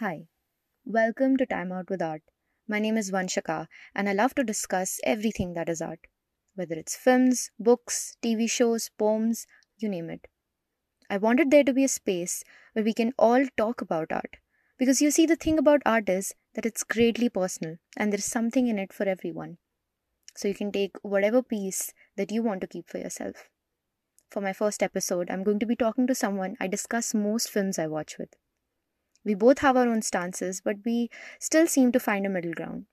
Hi, welcome to Time Out with Art. My name is Vanshaka, and I love to discuss everything that is art, whether it's films, books, TV shows, poems, you name it. I wanted there to be a space where we can all talk about art. Because you see, the thing about art is that it's greatly personal, and there's something in it for everyone. So you can take whatever piece that you want to keep for yourself. For my first episode, I'm going to be talking to someone I discuss most films I watch with. We both have our own stances, but we still seem to find a middle ground.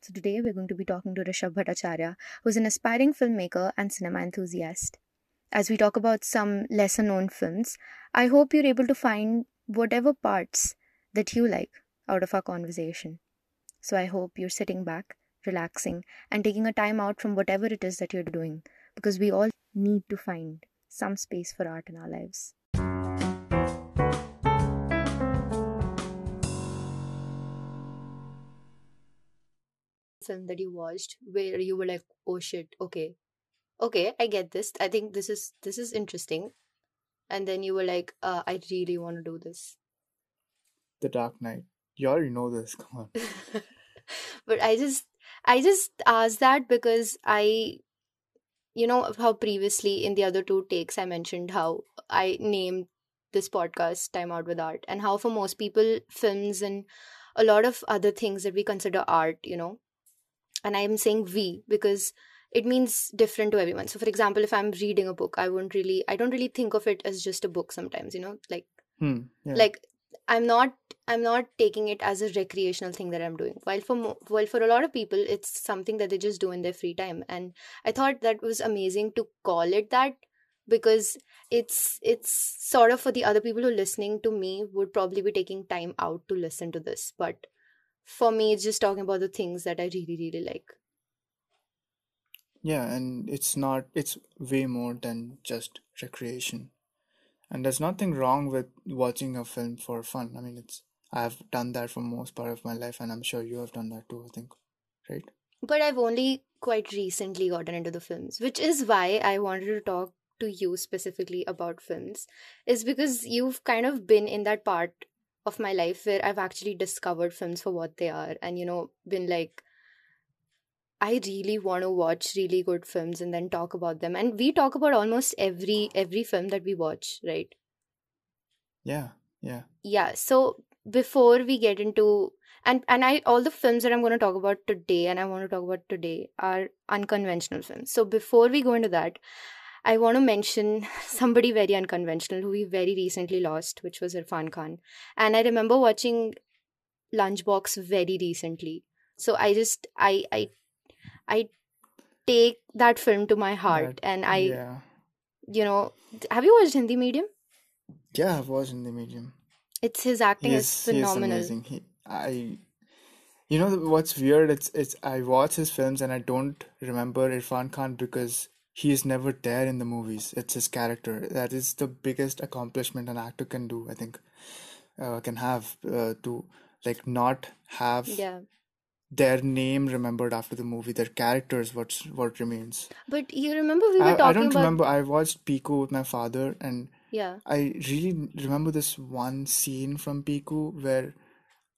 So today we're going to be talking to Rishabh Bhattacharya, who's an aspiring filmmaker and cinema enthusiast. As we talk about some lesser known films, I hope you're able to find whatever parts that you like out of our conversation. So I hope you're sitting back, relaxing, and taking a time out from whatever it is that you're doing, because we all need to find some space for art in our lives. Film that you watched where you were like, oh shit, okay, okay, I get this. I think this is this is interesting. And then you were like, uh, I really want to do this. The Dark Knight. You already know this. Come on. but I just I just asked that because I you know how previously in the other two takes I mentioned how I named this podcast Time Out with Art and how for most people films and a lot of other things that we consider art, you know. And I'm saying we because it means different to everyone. So for example, if I'm reading a book, I won't really I don't really think of it as just a book sometimes, you know, like Hmm. Yeah. like i'm not i'm not taking it as a recreational thing that i'm doing while for mo- while for a lot of people it's something that they just do in their free time and i thought that was amazing to call it that because it's it's sort of for the other people who are listening to me would probably be taking time out to listen to this but for me it's just talking about the things that i really really like yeah, and it's not, it's way more than just recreation. And there's nothing wrong with watching a film for fun. I mean, it's, I've done that for most part of my life, and I'm sure you have done that too, I think. Right? but i've only quite recently gotten into the films which is why i wanted to talk to you specifically about films is because you've kind of been in that part of my life where i've actually discovered films for what they are and you know been like i really want to watch really good films and then talk about them. And we talk about almost every every film that we watch right? Yeah, yeah. yeah so before we get into and and i all the films that i'm going to talk about today and i want to talk about today are unconventional films. So before we go into that i want to mention somebody very unconventional who we very recently lost which was irfan khan and i remember watching lunchbox very recently so i just i i i take that film to my heart That, and i yeah. you know have you watched hindi medium Yeah, I've watched Hindi Medium. it's his acting He is is, he is phenomenal amazing. He, I, you know what's weird? It's, it's, I watch his films and I don't remember Irfan Khan because he is never there in the movies. It's his character. That is the biggest accomplishment an actor can do, I think, uh, can have, uh, to like not have yeah their name remembered after the movie. Their characters, what's what remains. But you remember we were I, I talking don't about remember. I watched Piku with my father, and yeah. I really remember this one scene from Piku where.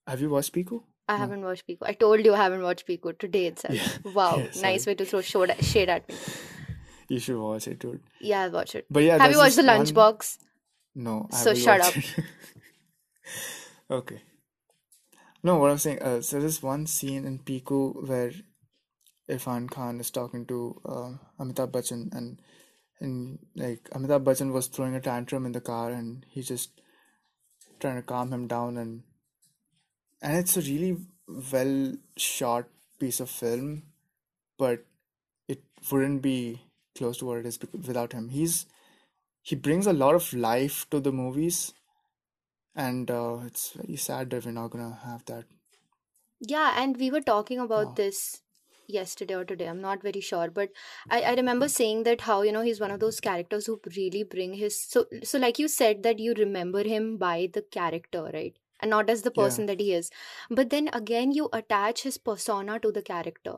Have you watched Piku? I haven't watched Piku. I told you I haven't watched Piku today itself. Yeah, Wow, yeah, nice way to throw shade at me. You should watch it, dude. Yeah, I'll watch it. But yeah, Have you watched The this one. Lunchbox? No, I So shut up. Okay. No, what I'm saying, uh, so there's one scene in Piku where Irfan Khan is talking to uh, Amitabh Bachchan, and and like Amitabh Bachchan was throwing a tantrum in the car, and he's just trying to calm him down, and and it's a really well shot piece of film, but it wouldn't be close to what it is without him. He's he brings a lot of life to the movies, and uh, it's very sad that we're not gonna have that Yeah, and we were talking about now. this yesterday or today. I'm not very sure, but I, I remember saying that how, you know, he's one of those characters who really bring his so so like you said that you remember him by the character, right? And not as the Yeah, person that he is. But then again you attach his persona to the character.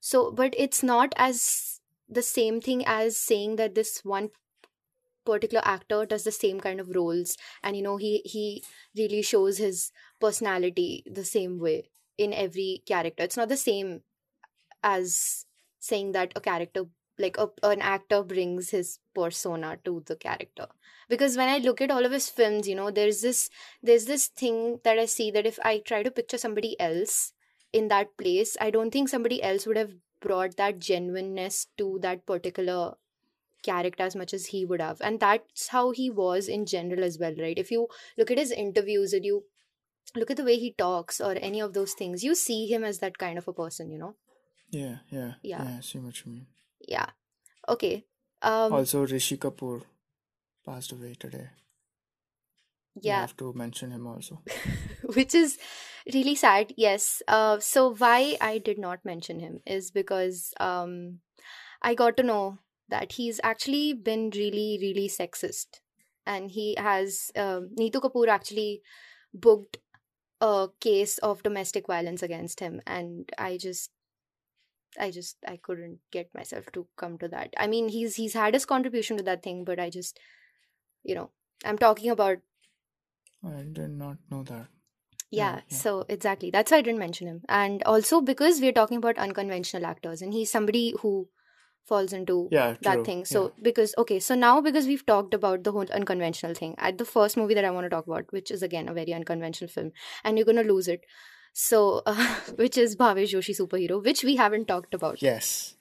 So, but it's not as the same thing as saying that this one particular actor does the same kind of roles and you know he he really shows his personality the same way in every character. It's not the same as saying that a character like a, an actor brings his persona to the character. Because when i look at all of his films you know there's this there's this thing that i see that if i try to picture somebody else in that place i don't think somebody else would have brought that genuineness to that particular character as much as he would have and that's how he was in general as well right if you look at his interviews and you look at the way he talks or any of those things you see him as that kind of a person you know Yeah, yeah, Yeah. yeah. I see what you mean. yeah okay um Also, Rishi Kapoor passed away today. Yeah have to mention him also. which is really sad yes. Uh so why i did not mention him is because um i got to know that he's actually been really really sexist. And he has um neetu kapoor actually booked a case of domestic violence against him. And i just i just i couldn't get myself to come to that. I mean he's he's had his contribution to that thing but i just you know i'm talking about I did not know that. Yeah, Yeah, yeah. so exactly. That's why I didn't mention him. And also because we're talking about unconventional actors and he's somebody who falls into Yeah, that thing. So because okay, so now because we've talked about the whole unconventional thing, at the first movie that I want to talk about, which is again a very unconventional film, and you're gonna lose it. So uh, which is Bhavesh Joshi superhero, which we haven't talked about. Yes.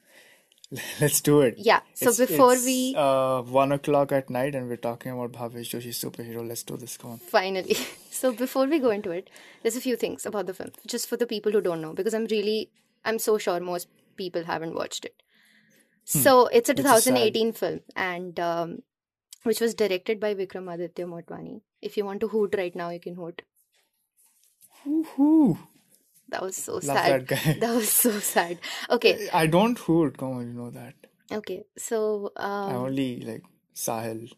Let's do it. Yeah. So It's, before it's, we uh one o'clock at night and we're talking about Bhavesh Joshi superhero. Let's do this. Come on. finally so before we go into it there's a few things about the film just for the people who don't know because i'm really i'm so sure most people haven't watched it so it's a Which is sad. 2018 film and um, which was directed by vikramaditya motwani if you want to hoot right now you can hoot Woohoo! That was so Love sad that guy. that was so sad okay I don't hoot. Come on, you know that. okay so I um, only like Sahil.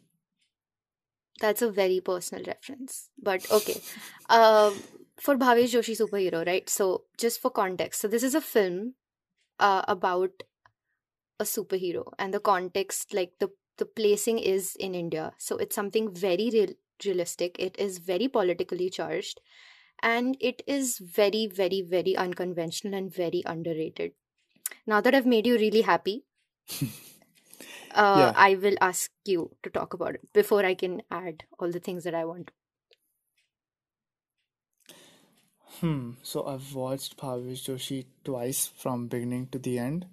That's a very personal reference. But okay. Um, for Bhavesh Joshi superhero, right? So just for context, so this is a film uh, about a superhero, and the context, like the the placing, is in India. So it's something very real, realistic. It is very politically charged, and it is very, very, very unconventional and very underrated. Now that I've made you really happy, uh, Yeah. I will ask you to talk about it before I can add all the things that I want. Hmm. So I've watched Bhavesh Joshi twice from beginning to the end,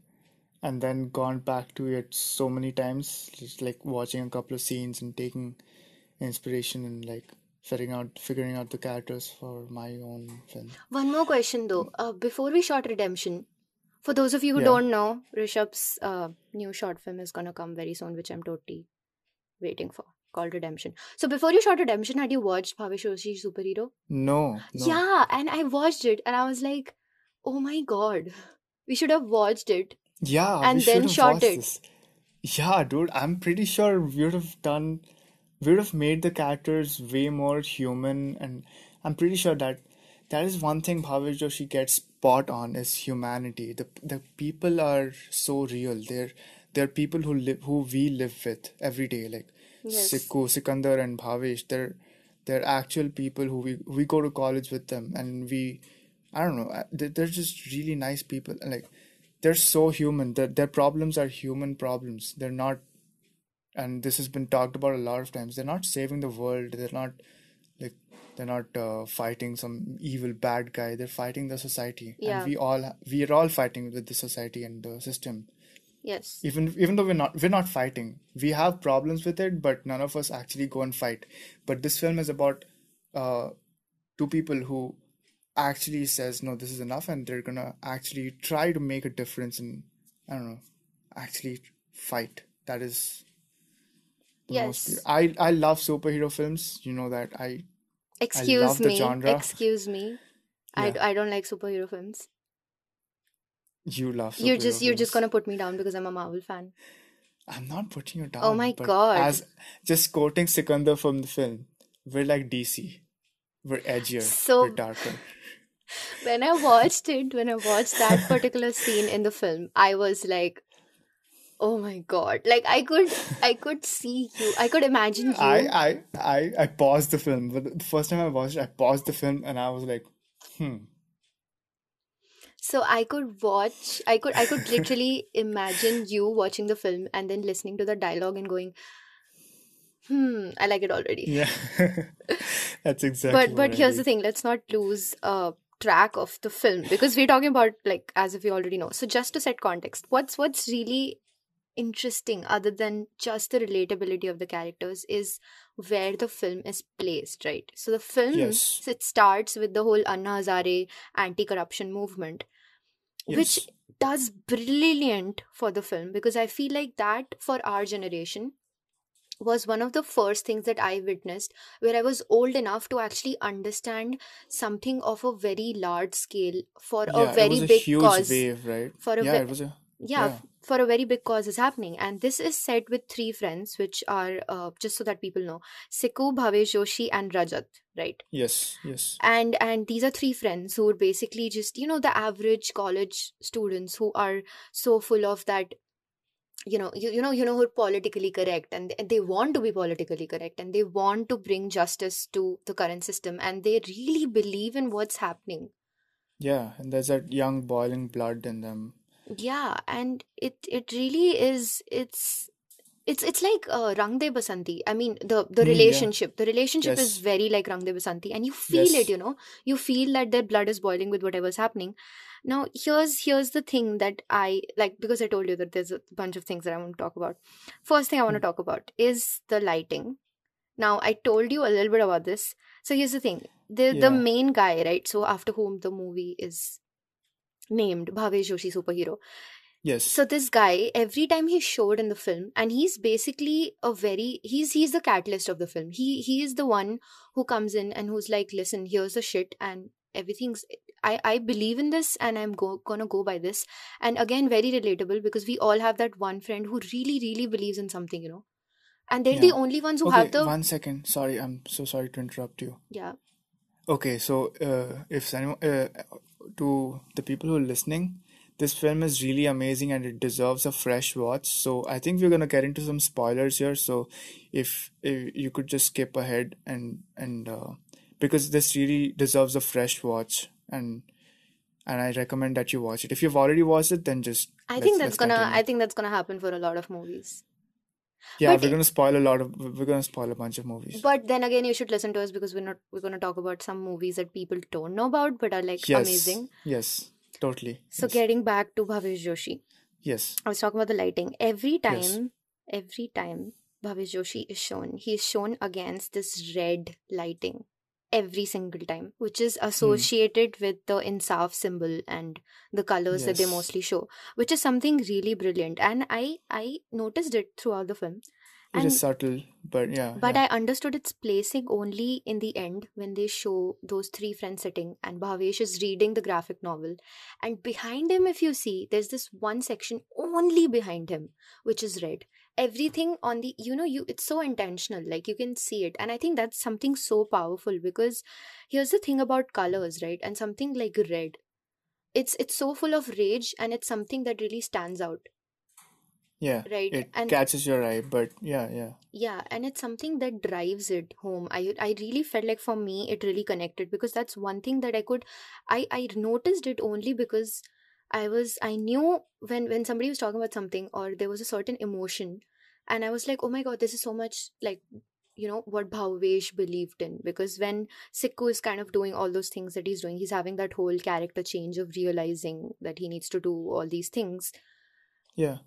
and then gone back to it so many times, just like watching a couple of scenes and taking inspiration and like figuring out figuring out the characters for my own film. One more question though. Uh, before we shot Redemption, for those of you who Yeah. don't know, Rishabh's uh, new short film is gonna come very soon, which I'm totally waiting for, called Redemption. So before you shot Redemption, had you watched Bhavesh Joshi Superhero? No, no. Yeah, and I watched it and I was like, oh my god, we should have watched it. Yeah, And then shot it. this. Yeah, dude, I'm pretty sure we would have done, we would have made the characters way more human, and I'm pretty sure that that is one thing Bhavesh Joshi gets spot on is humanity. The the people are so real. They're they're people who live who we live with every day, like Yes. Sikku, Sikandar, and Bhavesh. They're they're actual people who we we go to college with them, and we I don't know. uh, they- They're just really nice people. and, Like they're so human. Their their problems are human problems. They're not, and this has been talked about a lot of times. They're not saving the world. They're not like they're not uh, fighting some evil bad guy. They're fighting the society, Yeah. and we all we are all fighting with the society and the system. Yes. Even even though we're not we're not fighting, we have problems with it, but none of us actually go and fight. But this film is about uh, two people who actually says no, this is enough, and they're gonna actually try to make a difference and I don't know, actually fight. That is Yes. I I love superhero films. You know that I Excuse love the me. genre. Excuse me. I, Yeah. I don't like superhero films. you love You're superhero just you're just gonna put me down because I'm a Marvel fan. I'm not putting you down. Oh my God. As just quoting Sikandar from the film, we're like DC. We're edgier. So- we're darker. when I watched it, when I watched that particular scene in the film, I was like, Oh my god! Like I could, I could see you. I could imagine you. I, I, I, I paused the film. But the first time I watched it, I paused the film and I was like, hmm. So I could watch. I could. I could literally imagine you watching the film and then listening to the dialogue and going, "Hmm, I like it already." Yeah. That's exactly But but here's the thing. Let's not lose uh track of the film because we're talking about like as if we already know. So just to set context, what's what's really interesting other than just the relatability of the characters is where the film is placed right so the film Yes. it starts with the whole anna hazare anti-corruption movement which does brilliant for the film because i feel like that for our generation was one of the first things that i witnessed where i was old enough to actually understand something of a very large scale for a Yeah, it very a big cause wave, right? for a Yeah, ve- it was a yeah yeah. for a very big cause is happening and this is set with three friends which are uh, just so that people know sikku bhavesh joshi and rajat right Yes, yes. and and these are three friends who are basically just you know the average college students who are so full of that you know you, you know you know who are politically correct and, and they want to be politically correct and they want to bring justice to the current system and they really believe in what's happening Yeah, and there's that young boiling blood in them. Yeah and it it really is it's it's it's like uh, Rang De Basanti. I mean the the yeah. relationship. The relationship is very like Rang De Basanti, and you feel it. You know, you feel that their blood is boiling with whatever's happening. Now here's here's the thing that I like because I told you that there's a bunch of things that I want to talk about. First thing I want to talk about is the lighting. Now I told you a little bit about this. So here's the thing: the the main guy, right? So after whom the movie is named Bhavesh Joshi superhero. Yes. So this guy, every time he showed in the film, and he's basically a very he's he's the catalyst of the film. He he is the one who comes in and who's like, listen, here's the shit, and everything's I I believe in this, and I'm go, gonna go by this. And again, very relatable because we all have that one friend who really really believes in something, you know, and they're the only ones who Okay, have the one second. Sorry, I'm so sorry to interrupt you. yeah Okay, so uh, if anyone, uh, to the people who are listening, this film is really amazing and it deserves a fresh watch. So I think we're gonna get into some spoilers here. So if, if you could just skip ahead and and uh, because this really deserves a fresh watch and and I recommend that you watch it. If you've already watched it, then just I think that's gonna I think that's gonna happen for a lot of movies. Yeah, But we're gonna spoil a lot of we're gonna spoil a bunch of movies. but then again, you should listen to us because we're not we're gonna talk about some movies that people don't know about but are like Yes, amazing. yes, totally. So Yes, getting back to Bhavesh Joshi, yes, I was talking about the lighting. Every yes, time, every time Bhavesh Joshi is shown, he is shown against this red lighting every single time, which is hmm, associated with the Insaf symbol and the colors that they mostly show, which is something really brilliant. And I I noticed it throughout the film. It is subtle, but yeah, but yeah, I understood its placing only in the end when they show those three friends sitting and Bhavesh is reading the graphic novel. And behind him, if you see, there's this one section only behind him, which is red. Everything on the, you know, you it's so intentional, like you can see it. And I think that's something so powerful because here's the thing about colors, right? And something like red. It's it's so full of rage and it's something that really stands out, yeah. right? It And catches your eye, but yeah, yeah, yeah and it's something that drives it home i i really felt like for me it really connected because that's one thing that i could i i noticed it only because i was i knew when when somebody was talking about something or there was a certain emotion and i was like oh my god this is so much like you know what Bhavesh believed in because when Sikku is kind of doing all those things that he's doing he's having that whole character change of realizing that he needs to do all these things yeah.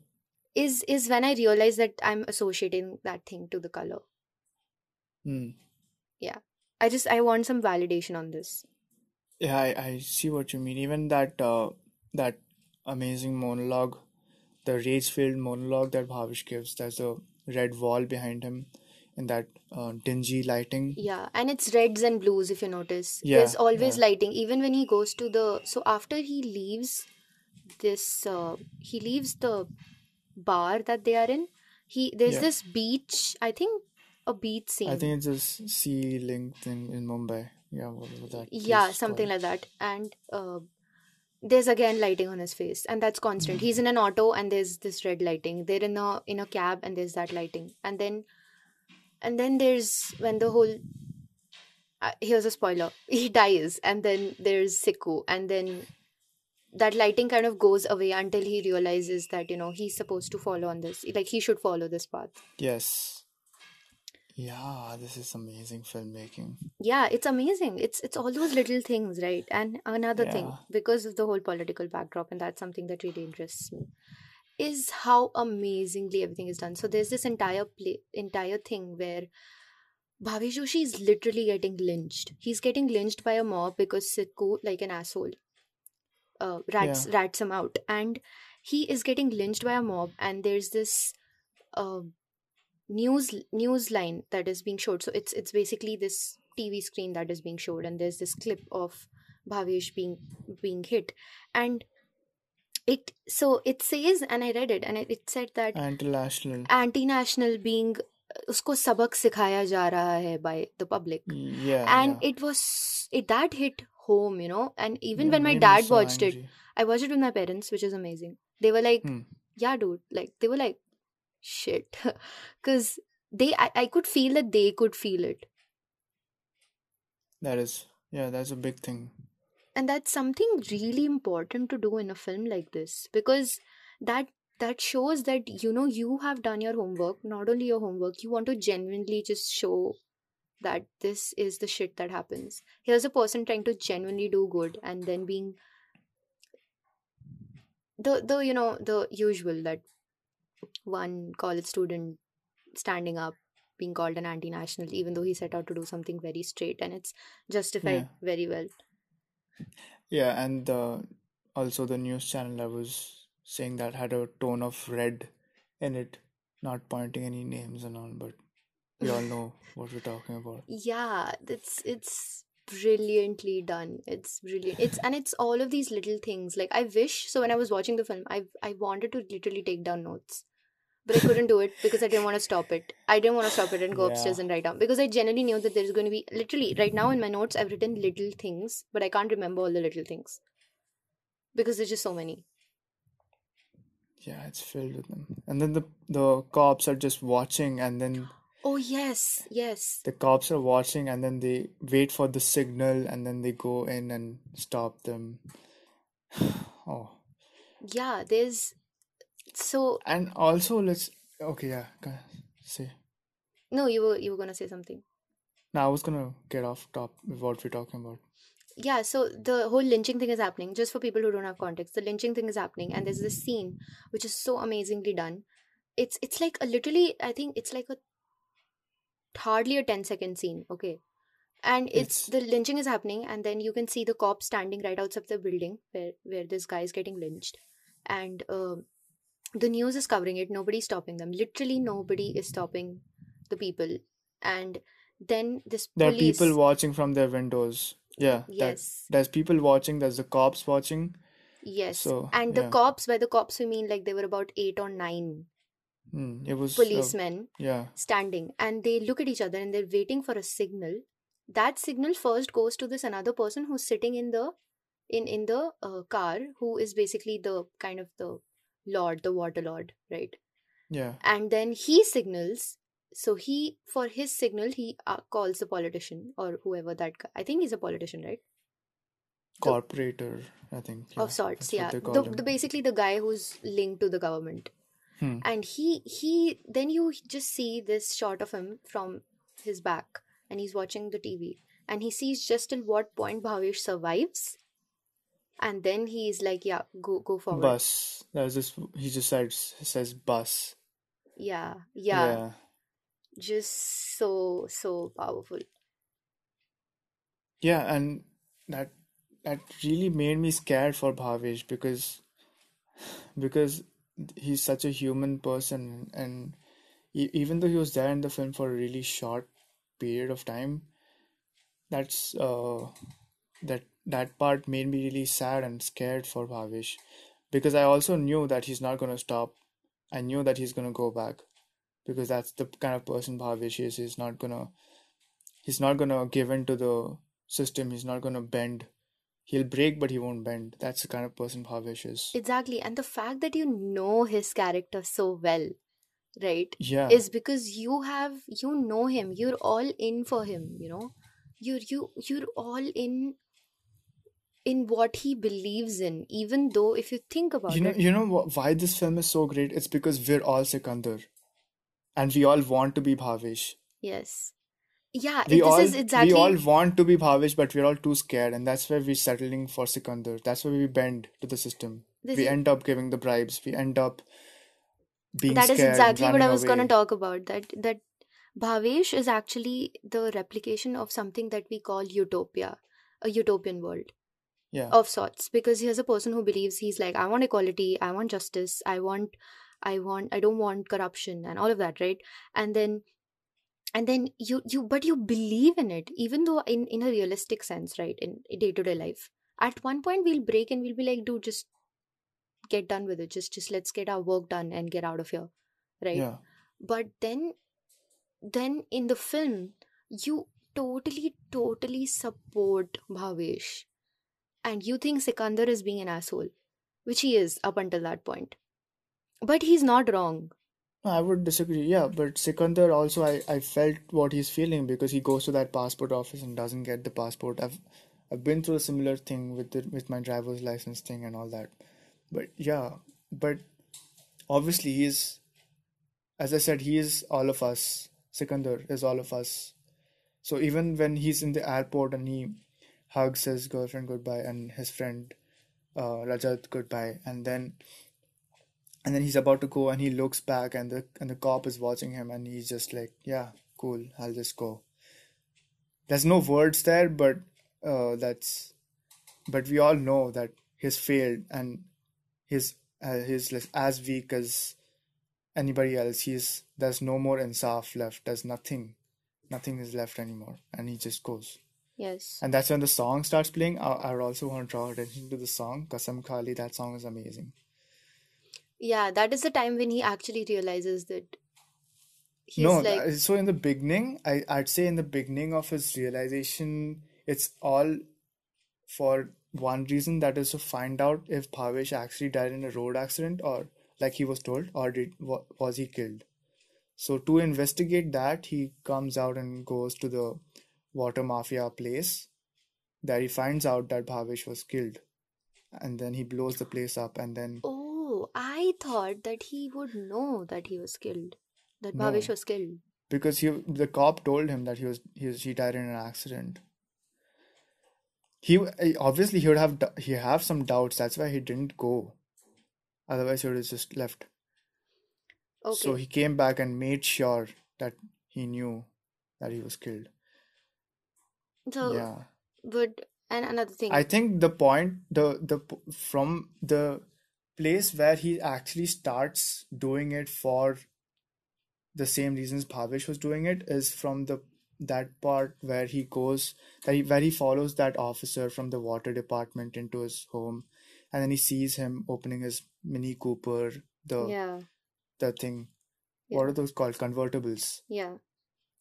is is when i realized that i'm associating that thing to the color Hmm. yeah i just i want some validation on this Yeah, I, I see what you mean. Even that uh that amazing monologue, the rage-filled monologue that Bhavesh gives, there's a red wall behind him in that uh, dingy lighting. yeah and it's reds and blues if you notice Yeah, there's always yeah, lighting even when he goes to the so after he leaves this uh, he leaves the bar that they are in he there's yeah. this beach i think a beach scene. I think it's a sea link thing in Mumbai. Yeah, what was that yeah something called? like that and uh, there's again lighting on his face and that's constant. He's in an auto and there's this red lighting. They're in a in a cab and there's that lighting. And then and then there's when the whole uh, here's a spoiler. He dies and then there's Sikku and then that lighting kind of goes away until he realizes that you know he's supposed to follow on this like he should follow this path. Yes. Yeah, this is amazing filmmaking. yeah it's amazing it's it's all those little things right and another thing because of the whole political backdrop and that's something that really interests me is how amazingly everything is done so there's this entire play entire thing where Bhavesh Joshi is literally getting lynched. He's getting lynched by a mob because Sikku, like an asshole, uh, rats rats him out, and he is getting lynched by a mob. And there's this uh, news news line that is being showed. So it's it's basically this TV screen that is being showed, and there's this clip of Bhavesh being being hit, and it so it says, and I read it, and it, it said that International. anti-national being उसको सबक सिखाया जा रहा है by the public Yeah, and yeah. it was it that hit home you know and even Yeah, when my made me dad so watched it angry. i watched it with my parents which is amazing they were like Hmm. yeah dude like they were like shit. Because they I, I could feel that they could feel it. That is, yeah, that's a big thing. and that's something really important to do in a film like this because that that shows that you know you have done your homework not only your homework you want to genuinely just show that this is the shit that happens. Here's a person trying to genuinely do good and then being the the you know the usual that one college student standing up being called an anti-national even though he set out to do something very straight and it's justified very well. Yeah, and the also the news channel I was saying that had a tone of red in it, not pointing any names and all, but we all know what we're talking about. yeah it's it's brilliantly done. It's brilliant. It's and it's all of these little things. Like i wish so when i was watching the film i i wanted to literally take down notes but i couldn't do it because i didn't want to stop it. I didn't want to stop it and go upstairs and write down because i generally knew that there's going to be literally right now in my notes i've written little things but i can't remember all the little things because there's just so many. Yeah, it's filled with them. And then the the cops are just watching, and then oh yes yes. the cops are watching, and then they wait for the signal, and then they go in and stop them. Oh, yeah there's so and also let's okay, yeah, go say. no you were you were gonna say something. Now I was gonna get off top with what we're talking about. yeah so the whole lynching thing is happening just for people who don't have context. The lynching thing is happening and there's this scene which is so amazingly done. It's it's like a literally i think it's like a hardly a 10 second scene okay? And it's, It's the lynching is happening and then you can see the cops standing right outside the building where where this guy is getting lynched. And um the news is covering it nobody's stopping them literally nobody is stopping the people and then this there are people watching from their windows. Yeah, that yes there's people watching. There's the cops watching. Yes, So and the yeah, cops, by the cops we mean like there were about eight or nine mm, it was uh, policemen yeah, standing, and they look at each other and they're waiting for a signal. That signal first goes to this another person who's sitting in the in in the uh, car, who is basically the kind of the lord, the water lord, right? yeah, And then he signals. So he, for his signal, he uh, calls the politician or whoever that guy. I think he's a politician, right? The corporator. I think yeah, of sorts yeah the, the basically the guy who's linked to the government Hmm. and he he then you just see this shot of him from his back and he's watching the tv and he sees just till what point bhavesh survives and then he's like yeah go go forward Bus. There's just He just says says bus. yeah yeah Yeah, just so so powerful yeah, and that that really made me scared for Bhavesh because because he's such a human person and even though he was there in the film for a really short period of time that's uh that that part made me really sad and scared for Bhavesh because I also knew that he's not going to stop. I knew that he's going to go back because that's the kind of person Bhavesh is. He's not going to he's not going to give in to the system. He's not going to bend. He'll break but he won't bend. That's the kind of person bhavesh is. Exactly. And the fact that you know his character so well, right, yeah. is because you have you know him. You're all in for him, you know. You're you you're all in in what he believes in, even though if you think you about know it, you know why this film is so great? It's because we're all sikandar. And we all want to be bhavesh. Yes. Yeah, we this all is we all want to be bhavesh but we're all too scared and that's why we're settling for sikandar. That's why we bend to the system. This we is end up giving the bribes. We end up being that is scared and exactly what I was gonna talk about. That that Bhavesh is actually the replication of something that we call utopia, a utopian world. Yeah. of sorts because here's a person who believes he's like i want equality i want justice i want i want i don't want corruption and all of that right? And then and then you you but you believe in it even though in in a realistic sense right in day to day life. At one point we'll break and we'll be like dude just get done with it. Just just let's get our work done and get out of here right? Yeah. But then then in the film you totally totally support bhavesh and you think Sikandar is being an asshole, which he is up until that point. But he's not wrong. I would disagree. Yeah, but Sikandar also, I, I felt what he's feeling because he goes to that passport office and doesn't get the passport. I've I've been through a similar thing with the, with my driver's license thing and all that. But yeah, but obviously he's, as I said, he is all of us. Sikandar is all of us. So even when he's in the airport and he hugs his girlfriend goodbye and his friend uh, Rajat goodbye, and then and then he's about to go and he looks back and the and the cop is watching him and he's just like yeah cool i'll just go. There's no words there but uh, that's but we all know that he's failed and he's uh, he's as weak as anybody else. He's there's no more insaf left. There's nothing nothing is left anymore. And he just goes Yes. and that's when the song starts playing i, I also want to draw attention to the song kasam khali that song is amazing Yeah, that is the time when he actually realizes that he's No, like, so in the beginning, I, I'd say in the beginning of his realization, it's all for one reason that is to find out if Bhavesh actually died in a road accident or like he was told, or did was he killed? So to investigate that, he comes out and goes to the water mafia place. There he finds out that Bhavesh was killed, and then he blows the place up, and then oh, I thought that he would know that he was killed, that Bhavesh was killed. because he the cop told him that he was he was, he died in an accident. He obviously he would have he have some doubts. That's why he didn't go. Otherwise, he would have just left. Okay. So he came back and made sure that he knew that he was killed. So, Yeah, but, and another thing, I think the point the the from the place where he actually starts doing it for the same reasons Bhavesh was doing it is from the that part where he goes that he, where he follows that officer from the water department into his home. And then he sees him opening his Mini Cooper the yeah, the thing. What are those called? Convertibles. Yeah.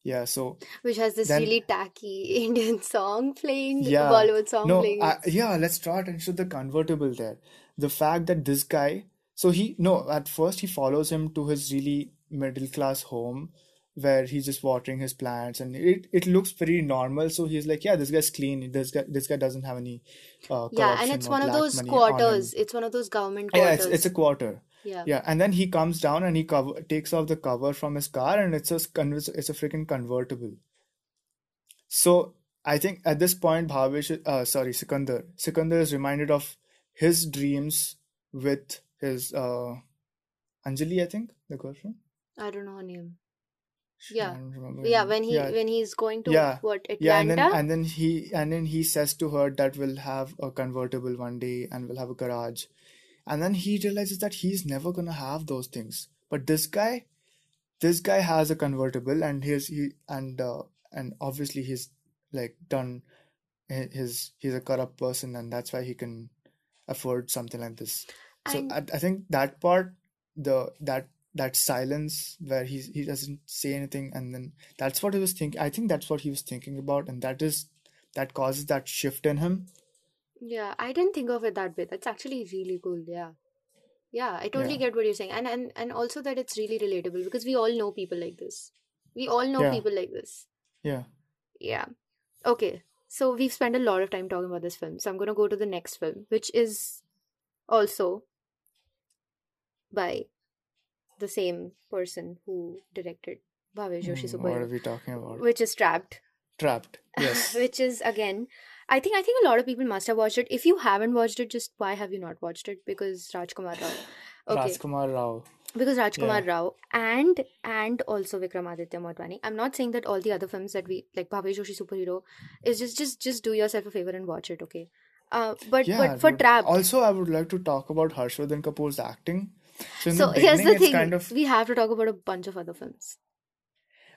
Yeah so Which has this then really tacky Indian song playing, yeah. Bollywood song no playing. I, yeah let's draw attention to the convertible there. The fact that this guy so he no at first he follows him to his really middle class home where he's just watering his plants and it, it looks pretty normal. So he's like yeah this guy's clean. This guy this guy doesn't have any uh, yeah, and it's one of those money on quarters. It's one of those government yeah it's it's a quarter Yeah. yeah and then he comes down and he cover takes off the cover from his car and it's a it's a freaking convertible so I think at this point, Bhavesh, uh, sorry, Sikandar, Sikandar is reminded of his dreams with his uh, Anjali, I think, the girlfriend. I don't know her name. Yeah. don't remember her Yeah, when he Yeah, when he's going to yeah, what yeah, and then and then he and then he says to her that we'll have a convertible one day and we'll have a garage, and then he realizes that he's never gonna have those things. But this guy, this guy has a convertible and he's he and uh, and obviously he's like done his he's a corrupt person and that's why he can afford something like this so I, I think that part the that that silence where he he doesn't say anything and then that's what he was thinking I think that's what he was thinking about and that is that causes that shift in him Yeah, I didn't think of it that way. That's actually really cool. Yeah. Yeah, I totally Yeah, get what you're saying. And and and also that it's really relatable because we all know people like this. We all know yeah, people like this. yeah. Yeah. Okay. So we've spent a lot of time talking about this film. So I'm going to go to the next film, which is also by the same person who directed Bhavesh Joshi Hmm, what are we talking about? which is Trapped. Trapped. Yes. which is again I think I think a lot of people must have watched it. If you haven't watched it, just why have you not watched it? Because Rajkumar Rao. Okay. Rajkumar Rao. Because Rajkumar Yeah. Rao and and also Vikramaditya Motwani. I'm not saying that all the other films that we like Bhavesh Joshi Superhero is just just just do yourself a favor and watch it, okay? Uh but Yeah, but for Trap. Also, I would like to talk about Harshvardhan Kapoor's acting. So in the here's the thing. kind of We have to talk about a bunch of other films.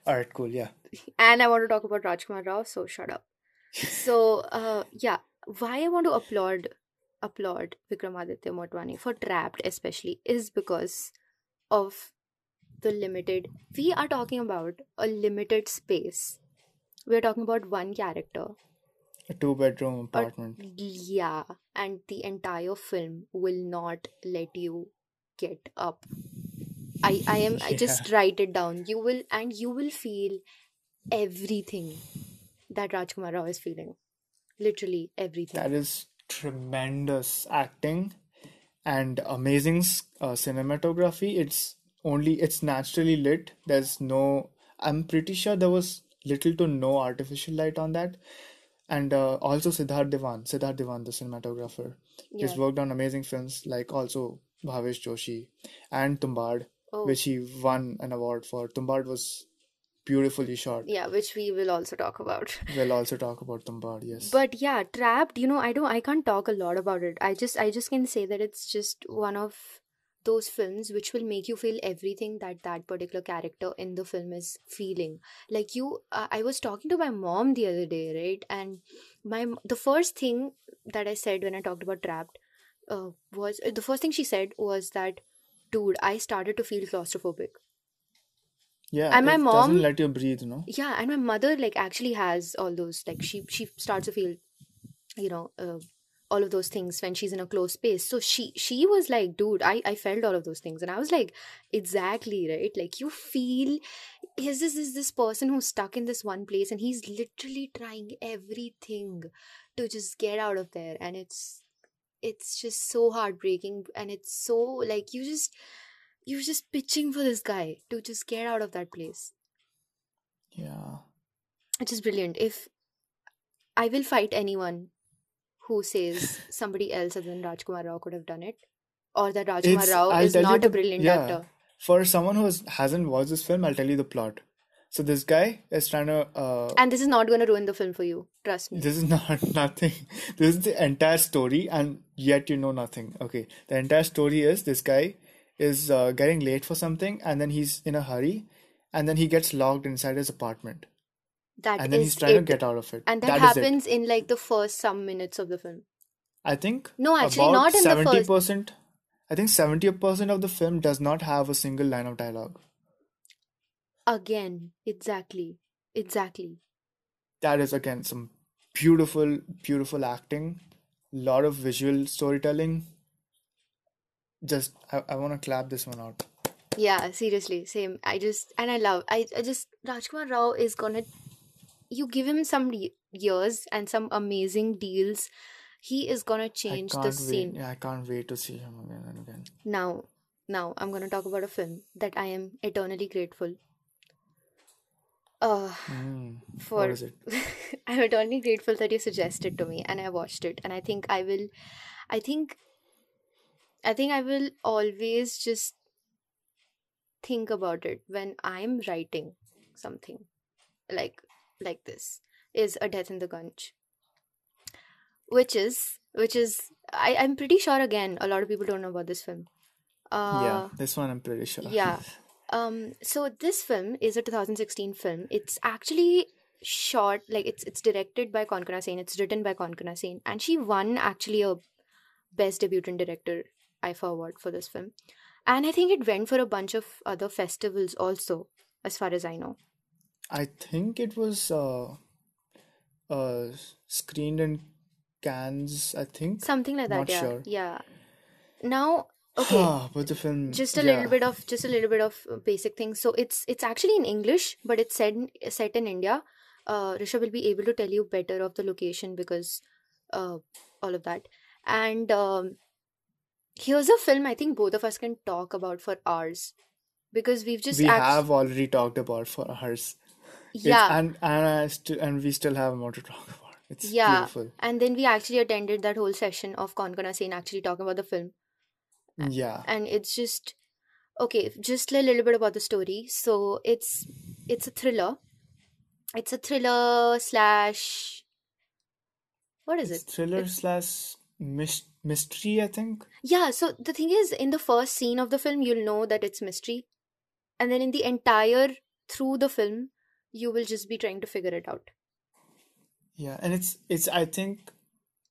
all right, cool. Yeah, And I want to talk about Rajkumar Rao, so shut up. So uh yeah, why I want to applaud applaud Vikramaditya Motwani for Trapped especially is because of the limited we are talking about a limited space. We're talking about one character. a two-bedroom But apartment. yeah, and the entire film will not let you get up. I I am I just write it down. You will and you will feel everything that Rajkumar Rao is feeling. Literally everything. that is tremendous acting and amazing uh, cinematography. It's only it's naturally lit. There's no. I'm pretty sure there was little to no artificial light on that. And uh, also Siddharth Diwan, Siddharth Diwan, the cinematographer. He's worked on amazing films like also Bhavesh Joshi and Tumbad, Oh, which he won an award for. Tumbad was beautifully shot. yeah, which we will also talk about. We'll also talk about Tumbad, yes. But yeah, Trapped, you know, I don't I can't talk a lot about it. I just I just can say that it's just one of those films which will make you feel everything that that particular character in the film is feeling. Like you uh, I was talking to my mom the other day, right? And my the first thing that I said when I talked about Trapped uh, was the first thing she said was that dude, I started to feel claustrophobic. Yeah, And my it doesn't mom let you breathe, no? yeah and my mother like actually has all those like she she starts to feel you know uh, all of those things when she's in a closed space. So she she was like dude i i felt all of those things. And i was like exactly right? Like you feel is this is this person who's stuck in this one place and he's literally trying everything to just get out of there? And it's it's just so heartbreaking and it's so like you just you're just pitching for this guy to just get out of that place Yeah. which is brilliant. If I will fight anyone who says somebody else other than Rajkumar Rao could have done it, or that Rajkumar It's, Rao I'll is you not a brilliant yeah, actor. for someone who has, hasn't watched this film, I'll tell you the plot. So this guy is trying to, uh, And this is not going to ruin the film for you. Trust me. this is not nothing. This is the entire story, and yet you know nothing. Okay, the entire story is this guy is uh, getting late for something, and then he's in a hurry, and then he gets locked inside his apartment, That and then he's trying to get out of it. And that That it. happens in like the first some minutes of the film. I think No, actually, not in the seventy first. I think seventy percent of the film does not have a single line of dialogue. Again, exactly. Exactly. That is again some beautiful, beautiful acting, a lot of visual storytelling. Just I, I want to clap this one out. Yeah, seriously, same. I just, and I love, I, I just, Rajkumar Rao is gonna, you give him some ye- years and some amazing deals, he is gonna change the scene. Yeah, I can't wait to see him again and again. Now, now I'm gonna talk about a film that I am eternally grateful uh, Mm, for. is it? I'm eternally grateful that you suggested to me and I watched it. And I think I will, I think, I think I will always just think about it when I'm writing something like like this is a death in the Gunj which is which is I, i'm pretty sure again a lot of people don't know about this film. Yeah, uh this one I'm pretty sure. yeah. Um so this film is a 2016 film. It's actually shot like it's it's directed by Konkona Sen it's written by Konkona Sen and she won actually a best debutant director IIFA award for this film. And i think it went for a bunch of other festivals also as far as i know. I think it was uh, uh, screened in Cannes, I think. something like that Not yeah. sure. yeah. Now okay. But the film, just a little bit of just a little bit of uh, basic things so it's it's actually in english but it's set set in india. Uh risha will be able to tell you better of the location because uh all of that. And um here's a film i think both of us can talk about for hours because we've just we act- have already talked about for. It's, yeah and and I st- and we still have more to talk about. It's yeah beautiful. and then we actually attended that whole session of konkona Sen actually talking about the film Yeah. and it's just okay just a little bit about the story so it's it's a thriller it's a thriller slash what is It's it thriller it's slash mis- mystery, I think. yeah so the thing is in the first scene of the film you'll know that it's mystery. And then in the entire through the film you will just be trying to figure it out. Yeah, and it's it's I think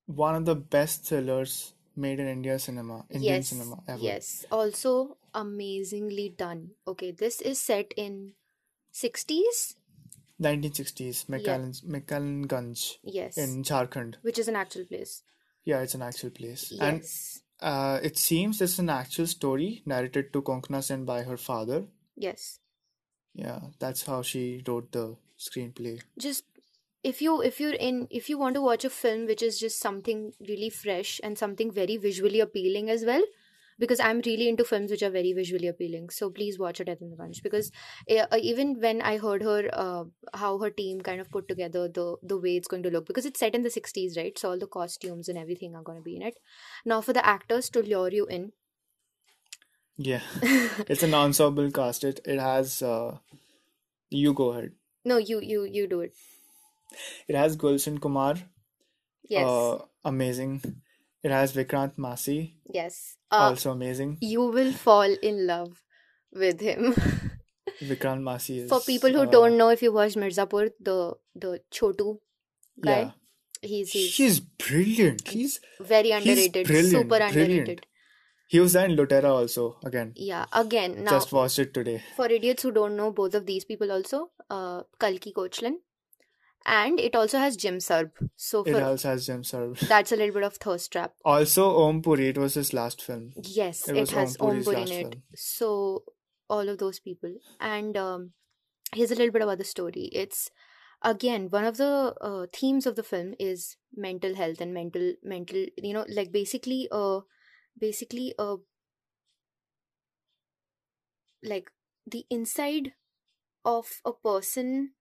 one of the best thrillers made in India cinema, Indian yes cinema ever. yes. Also amazingly done. Okay this is set in 60s 1960s, yeah. McAllen McAllenganj yes. in Jharkhand. which is an actual place Yeah, it's an actual place. And yes uh, it seems it's an actual story narrated to Konkona Sen by her father. yes Yeah, that's how she wrote the screenplay. just if you if you're in if you want to watch a film which is just something really fresh and something very visually appealing as well because i'm really into films which are very visually appealing. So please watch it at the bunch because uh, uh, even when i heard her uh, how her team kind of put together the the way it's going to look because it's set in the 60s right? So all the costumes and everything are going to be in it. Now for the actors to lure you in. Yeah, it's an ensemble cast. It it has uh, you go ahead. no you you you do it. It has Gulshan Kumar, yes. Uh, amazing. It has Vikrant Massey, yes uh also amazing. you will fall in love with him Vikrant Massey for people who uh, don't know if you watch Mirzapur, the the Chotu guy, yeah, he's he's he's brilliant. He's very he's underrated, brilliant, super brilliant. underrated. He was there in Lootera also again. Yeah, again, now Just watched it today. for idiots who don't know both of these people also, uh Kalki Koechlin and it also has Jim Sarbh. So It also has Jim Sarbh. that's a little bit of thirst trap. Also, Om Puri. It was his last film. Yes, It it has Om Om Puri in it. film. So all of those people. And um here's a little bit about the story. It's again one of the uh, themes of the film is mental health and mental mental you know like basically uh basically uh like the inside of a person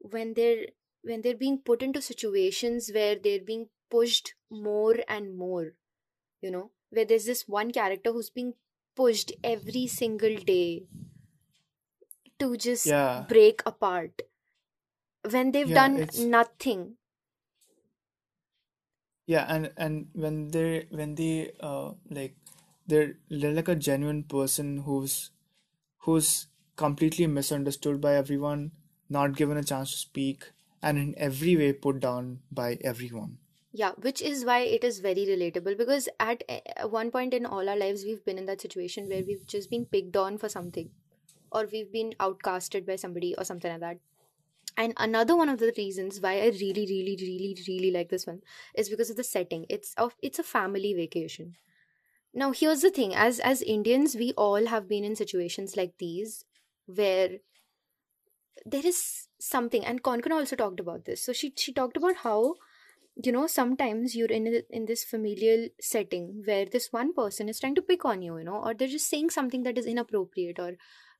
when they're when they're being put into situations where they're being pushed more and more you know where there's this one character who's being pushed every single day to just Yeah, break apart when they've yeah. done It's nothing yeah, and and when they when they uh like they're they're like a genuine person who's who's completely misunderstood by everyone, not given a chance to speak, and in every way put down by everyone. yeah which is why it is very relatable because at uh, one point in all our lives we've been in that situation where we've just been picked on for something or we've been outcasted by somebody or something like that. And another one of the reasons why i really really really really like this one is because of the setting. It's of it's a family vacation. Now here's the thing. As as indians we all have been in situations like these where there is something and konkona also talked about this. So she she talked about how you know sometimes you're in in this familial setting where this one person is trying to pick on you you know or they're just saying something that is inappropriate or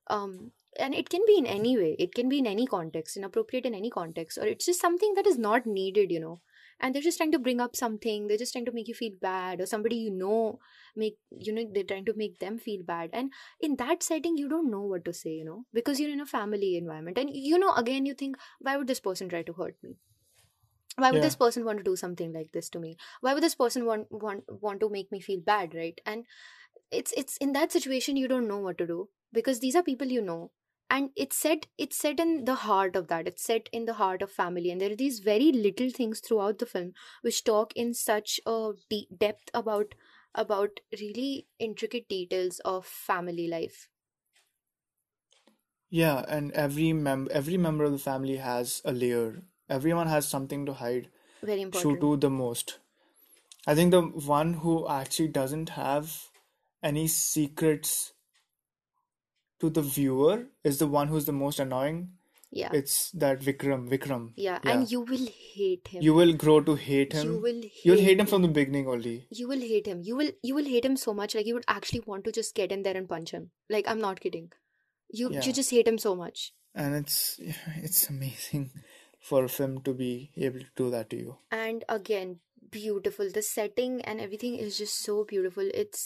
um and it can be in any way. It can be in any context inappropriate in any context or it's just something that is not needed you know and they're just trying to bring up something they're just trying to make you feel bad or somebody you know make you know they're trying to make them feel bad. And in that setting you don't know what to say you know because you're in a family environment. And you know again you think why would this person try to hurt me? Why would Yeah, this person want to do something like this to me? Why would this person want want want to make me feel bad right? And it's it's in that situation you don't know what to do because these are people you know and it's set it's set in the heart of that it's set in the heart of family and there are these very little things throughout the film which talk in such a deep depth about about really intricate details of family life yeah, and every mem every member of the family has a layer. Everyone has something to hide. very important Shutu the most. I think the one who actually doesn't have any secrets to the viewer is the one who's the most annoying. Yeah. It's that Vikram. Vikram. Yeah, Yeah. and you will hate him. You will grow to hate You him. will You'll hate hate him from the beginning only. you will hate him you will you will hate him so much like you would actually want to just get in there and punch him like i'm not kidding you Yeah. you just hate him so much And it's it's amazing for a film to be able to do that to you. and again beautiful the setting and everything is just so beautiful it's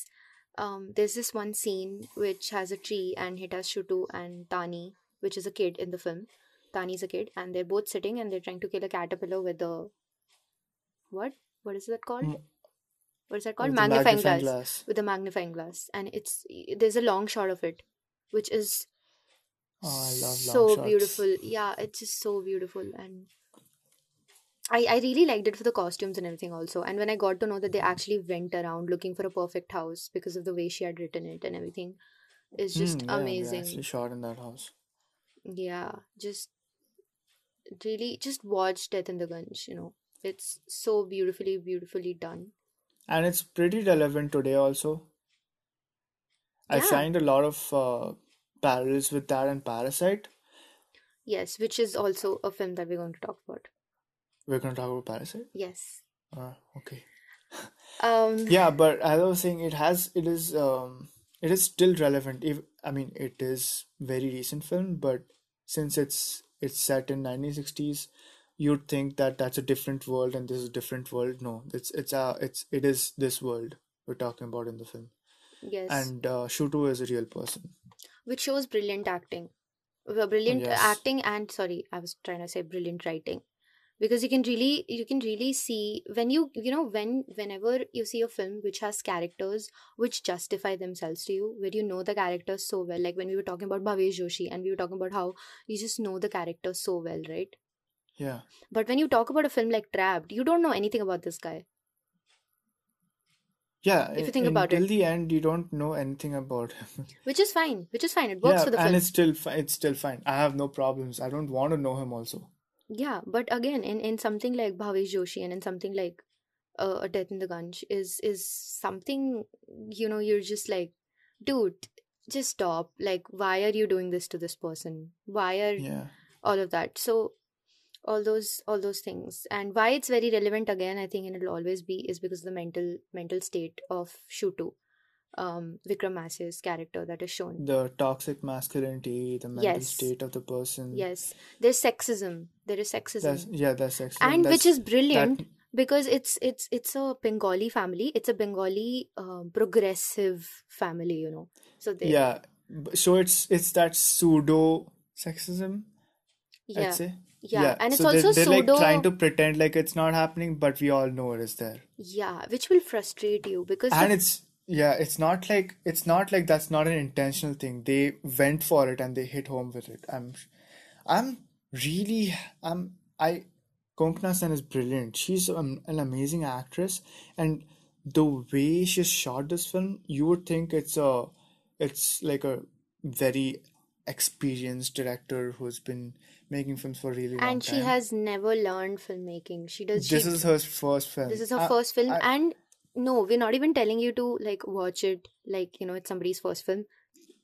um there's this one scene which has a tree and it has shutu and tani which is a kid in the film. Tani's a kid and they're both sitting and they're trying to kill a caterpillar with a what? What is that called? M- what is that called? With magnifying, magnifying glass. glass. with a magnifying glass. And it's there's a long shot of it which is Oh, I love long so shots. beautiful. Yeah it's just so beautiful and I, I really liked it for the costumes and everything also and when i got to know that they actually went around looking for a perfect house because of the way she had written it and everything is just Hmm, yeah, amazing actually shot in that house. yeah just really just watch death in the gunj you know it's so beautifully beautifully done And it's pretty relevant today also. I find a lot of uh, parallels with that and Parasite. yes which is also a film that we're going to talk about We're going to talk about Parasite. yes Uh, okay. um Yeah, but as I was saying, it has it is um it is still relevant. If I mean, it is very recent film, but since it's it's set in 1960s, you'd think that that's a different world and this is a different world. No, it's it's a it's it is this world we're talking about in the film. yes And uh, Shutu is a real person. which shows brilliant acting brilliant Yes. acting and sorry i was trying to say brilliant writing because you can really you can really see when you you know when whenever you see a film which has characters which justify themselves to you where you know the characters so well like when we were talking about bhavesh joshi and we were talking about how you just know the characters so well right Yeah. but when you talk about a film like trapped you don't know anything about this guy Yeah, If you think about until it. the end, you don't know anything about him. which is fine which is fine it works Yeah, for the film. and it's still it's still fine. I have no problems. I don't want to know him also. Yeah, but again, in in something like Bhavesh Joshi and in something like uh, a Death in the Gunj is is something you know you're just like, dude, just stop. Like, why are you doing this to this person? Why are Yeah. all of that? So all those all those things and why it's very relevant again i think and it'll always be is because of the mental mental state of shutu um vikram character that is shown The toxic masculinity, the mental Yes. state of the person. yes there's sexism there is sexism That's yeah, that's sex. and which is brilliant that because it's it's it's a bengali family it's a bengali um, progressive family you know so they yeah. So it's it's that pseudo sexism, yeah I'd say. yeah, and it's so also they're, they're like trying to pretend like it's not happening, but we all know it is there. yeah which will frustrate you because And it's yeah, it's not like it's not like that's not an intentional thing. They went for it and they hit home with it. I'm I'm really I'm I Konkona Sen is brilliant. She's um, an amazing actress, and the way she shot this film, you would think it's a it's like a very experienced director who's been making films for really long and she time. has never learned filmmaking she does This she is her first film. this is her I- first film I- and no we're not even telling you to like watch it like you know it's somebody's first film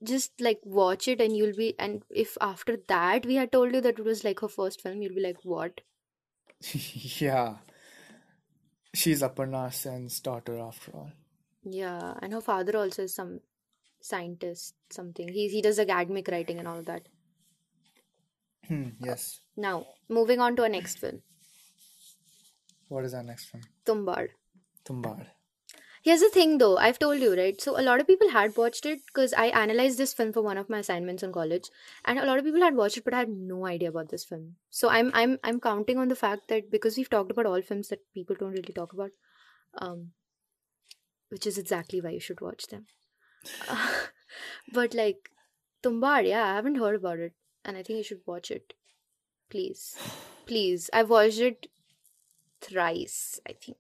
just like watch it and you'll be and if after that we had told you that it was like her first film you'll be like what yeah. She's Aparna Sen's daughter after all. yeah and her father also is some scientist something he he does academic writing and all of that Hmm, yes. now moving on to our next film What is our next film? tumbad Tumbad. Here's the thing though, I've told you, right? So a lot of people had watched it because I analyzed this film for one of my assignments in college, and a lot of people had watched it but had no idea about this film. So I'm I'm I'm counting on the fact that because we've talked about all films that people don't really talk about, um, which is exactly why you should watch them. but like Tumbad, yeah, I haven't heard about it, and I think you should watch it. Please, please. I've watched it thrice, I think.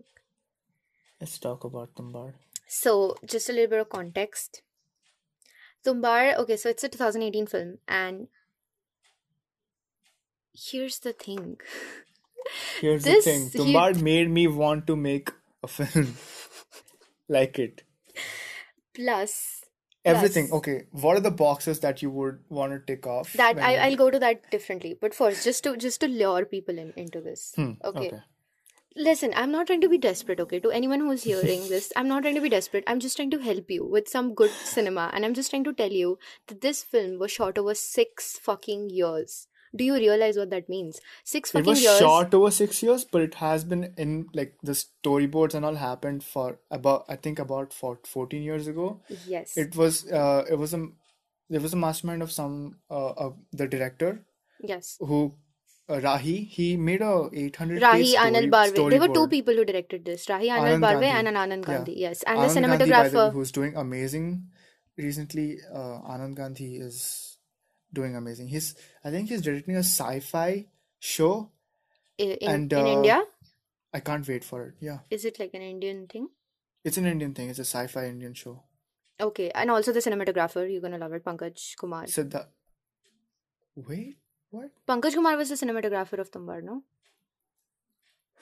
Let's talk about Tumbad. So, just a little bit of context. Tumbad, okay, so it's a 2018 film, and here's the thing. Here's This- the thing. he- Tumbad made me want to make a film like it. Plus, Everything. Okay, what are the boxes that you would want to tick off that I, I'll go to that differently. But first, just to just to lure people in into this. Hmm. Okay. Okay. Listen, I'm not trying to be desperate, okay? To anyone who's hearing this, I'm not trying to be desperate. I'm just trying to help you with some good cinema. And I'm just trying to tell you that this film was shot over six fucking years. Do you realize what that means? Six It fucking was years. shot over six years, but it has been in like the storyboards and all happened for about I think about for 14 years ago. Yes. It was uh it was a there was a mastermind of some uh of the director Yes. who uh, Rahi he made a 800 Rahi Anand story Barve. There were two people who directed this. Rahi Anand Anand Barve Gandhi, and an Anand yeah, Gandhi. Yes. And the Anand Gandhi, the cinematographer. who's doing amazing recently. Uh, Anand Gandhi is doing amazing. He's I think he's directing a sci-fi show, In and in uh, India, I can't wait for it. Yeah, is it like an Indian thing? it's an Indian thing. It's a sci-fi Indian show. Okay, and also the cinematographer, you're gonna love it, Pankaj Kumar. So that wait, what? Pankaj Kumar was the cinematographer of Tumbar, no?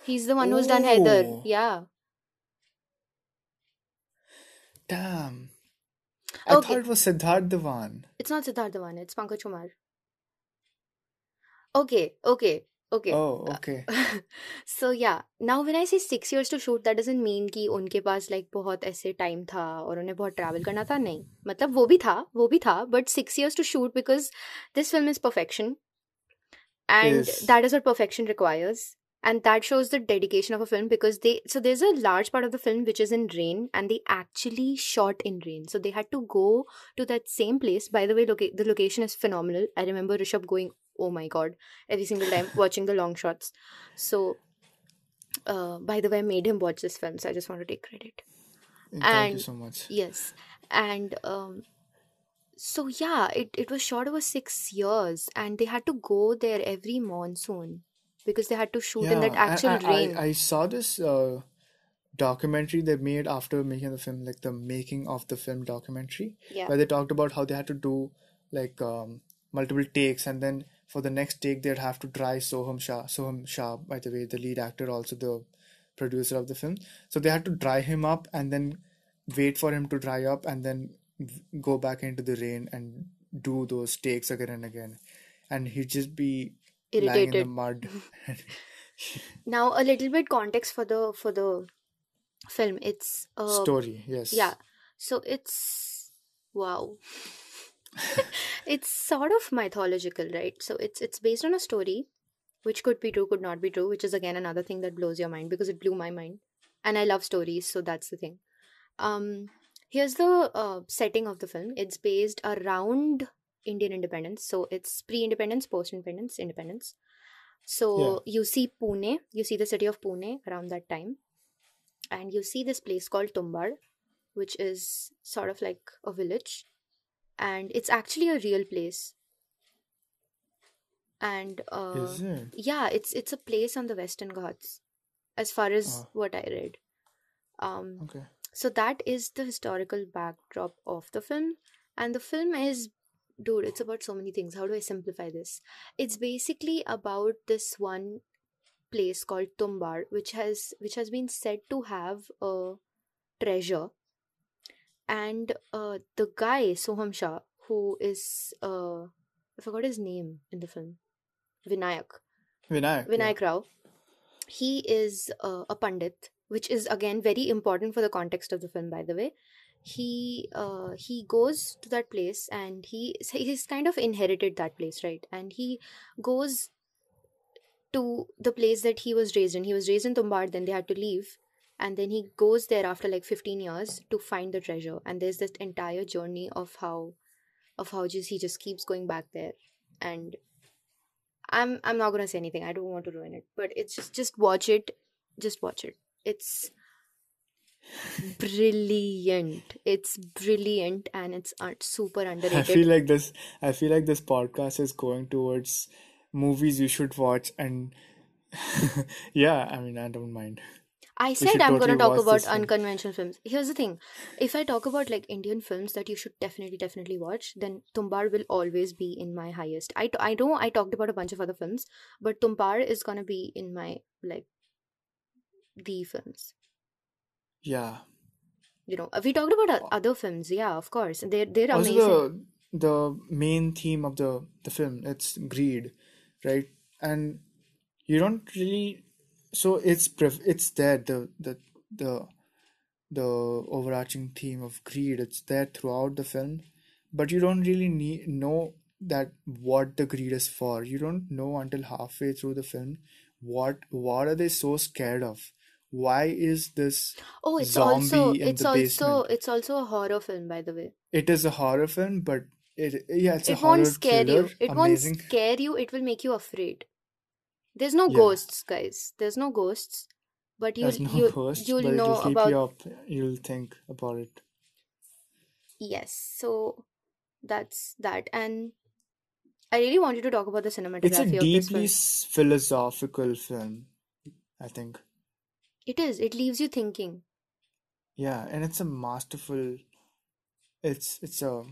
He's the one who's done Heather. Oh, Yeah. damn! I okay. thought it was Siddharth Dhawan. it's not Siddharth Dhawan, it's Pankaj Kumar. Okay, okay, okay. Oh, Uh, okay. so yeah, now when I say six years to shoot, that doesn't mean कि उनके पास like बहुत ऐसे time था और उन्हें बहुत travel करना था नहीं मतलब वो भी था वो भी था but six years to shoot because this film is perfection and Is that is what perfection requires. And that shows the dedication of a film because they so there's a large part of the film which is in rain and they actually shot in rain. So they had to go to that same place. By the way loca- the location is phenomenal. I remember rishabh going oh my god every single time watching the long shots. So uh, by the way i made him watch this film so i just want to take credit. Thank you so much. yes. And um so yeah it, it was shot over six years and they had to go there every monsoon because they had to shoot in that Yeah, I, actual I, I, rain I saw this uh, documentary they made after making the film, like the making of the film documentary, yeah where they talked about how they had to do like um, multiple takes, and then for the next take they'd have to dry Soham Shah. Soham Shah, by the way, the lead actor, also the producer of the film. So they had to dry him up and then wait for him to dry up, and then go back into the rain and do those takes again and again, and he'd just be lying in the mud. now a little bit context for the for the film. It's uh Story, yes. yeah. So it's wow. It's sort of mythological right? So it's it's based on a story which could be true could not be true which is again another thing that blows your mind because it blew my mind. And i love stories so that's the thing. Um here's the uh, setting of the film. It's based around indian independence. So it's pre-independence post-independence independence. Yeah. so you see pune. You see the city of pune around that time. And you see this place called tumbad which is sort of like a village. And it's actually a real place. And uh Is it? yeah it's it's a place on the western ghats as far as what i read. Um okay. So that is the historical backdrop of the film. And the film is dude it's about so many things. How do i simplify this? It's basically about this one place called tumbad which has which has been said to have a treasure. And uh the guy soham shah who is uh i forgot his name in the film. Vinayak. Vinayak, yeah. vinayak rao. He is uh, a pandit which is again very important for the context of the film by the way. He uh, he goes to that place and he he's kind of inherited that place right? And he goes to the place that he was raised in. He was raised in tumbad then they had to leave and then he goes there after like 15 years to find the treasure. And there's this entire journey of how of how just he just keeps going back there. And i'm i'm not gonna say anything. I don't want to ruin it. But it's just just watch it. Just watch it it's brilliant it's brilliant and it's super underrated I feel like this. I feel like this podcast is going towards movies you should watch, and yeah, I mean, I don't mind. I said I'm totally gonna talk about this film. unconventional films. Here's the thing: if I talk about like Indian films that you should definitely, definitely watch, then Tumbad will always be in my highest. I t- I know I talked about a bunch of other films, but Tumbad is gonna be in my like the films. Yeah. You know, we talked about other films. Yeah, of course. They're they're Also amazing. the the main theme of the the film, it's greed, right? And you don't really so it's pref it's there the the the the overarching theme of greed it's there throughout the film but you don't really need know that what the greed is for you don't know until halfway through the film what what are they so scared of why is this Oh, it's also it's also basement it's also a horror film, by the way. it is a horror film but it yeah it's a It won't horror scare thriller you. It won't scare you. It will make you afraid. There's no yeah ghosts, guys. There's no ghosts, but you'll no you ghost you'll but know keep about you up you'll think about it yes. So that's that. And I really wanted to talk about the it's a cinematography of this deeply philosophical film I think It is. It leaves you thinking. Yeah, and it's a masterful. It's it's a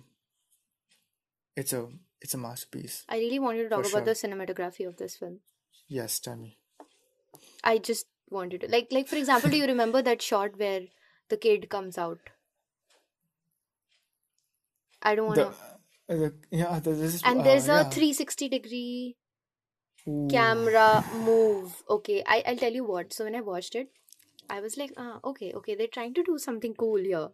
it's a it's a masterpiece I really wanted to talk about the cinematography of this film. Yes, tell me. I just wanted to like like for example, do you remember that shot where the kid comes out? I don't wanna. uh, the yeah, is And uh there's a yeah. 360 degree Ooh. camera move. Okay, I I'll tell you what. So when I watched it, I was like, ah, okay, okay, they're trying to do something cool here.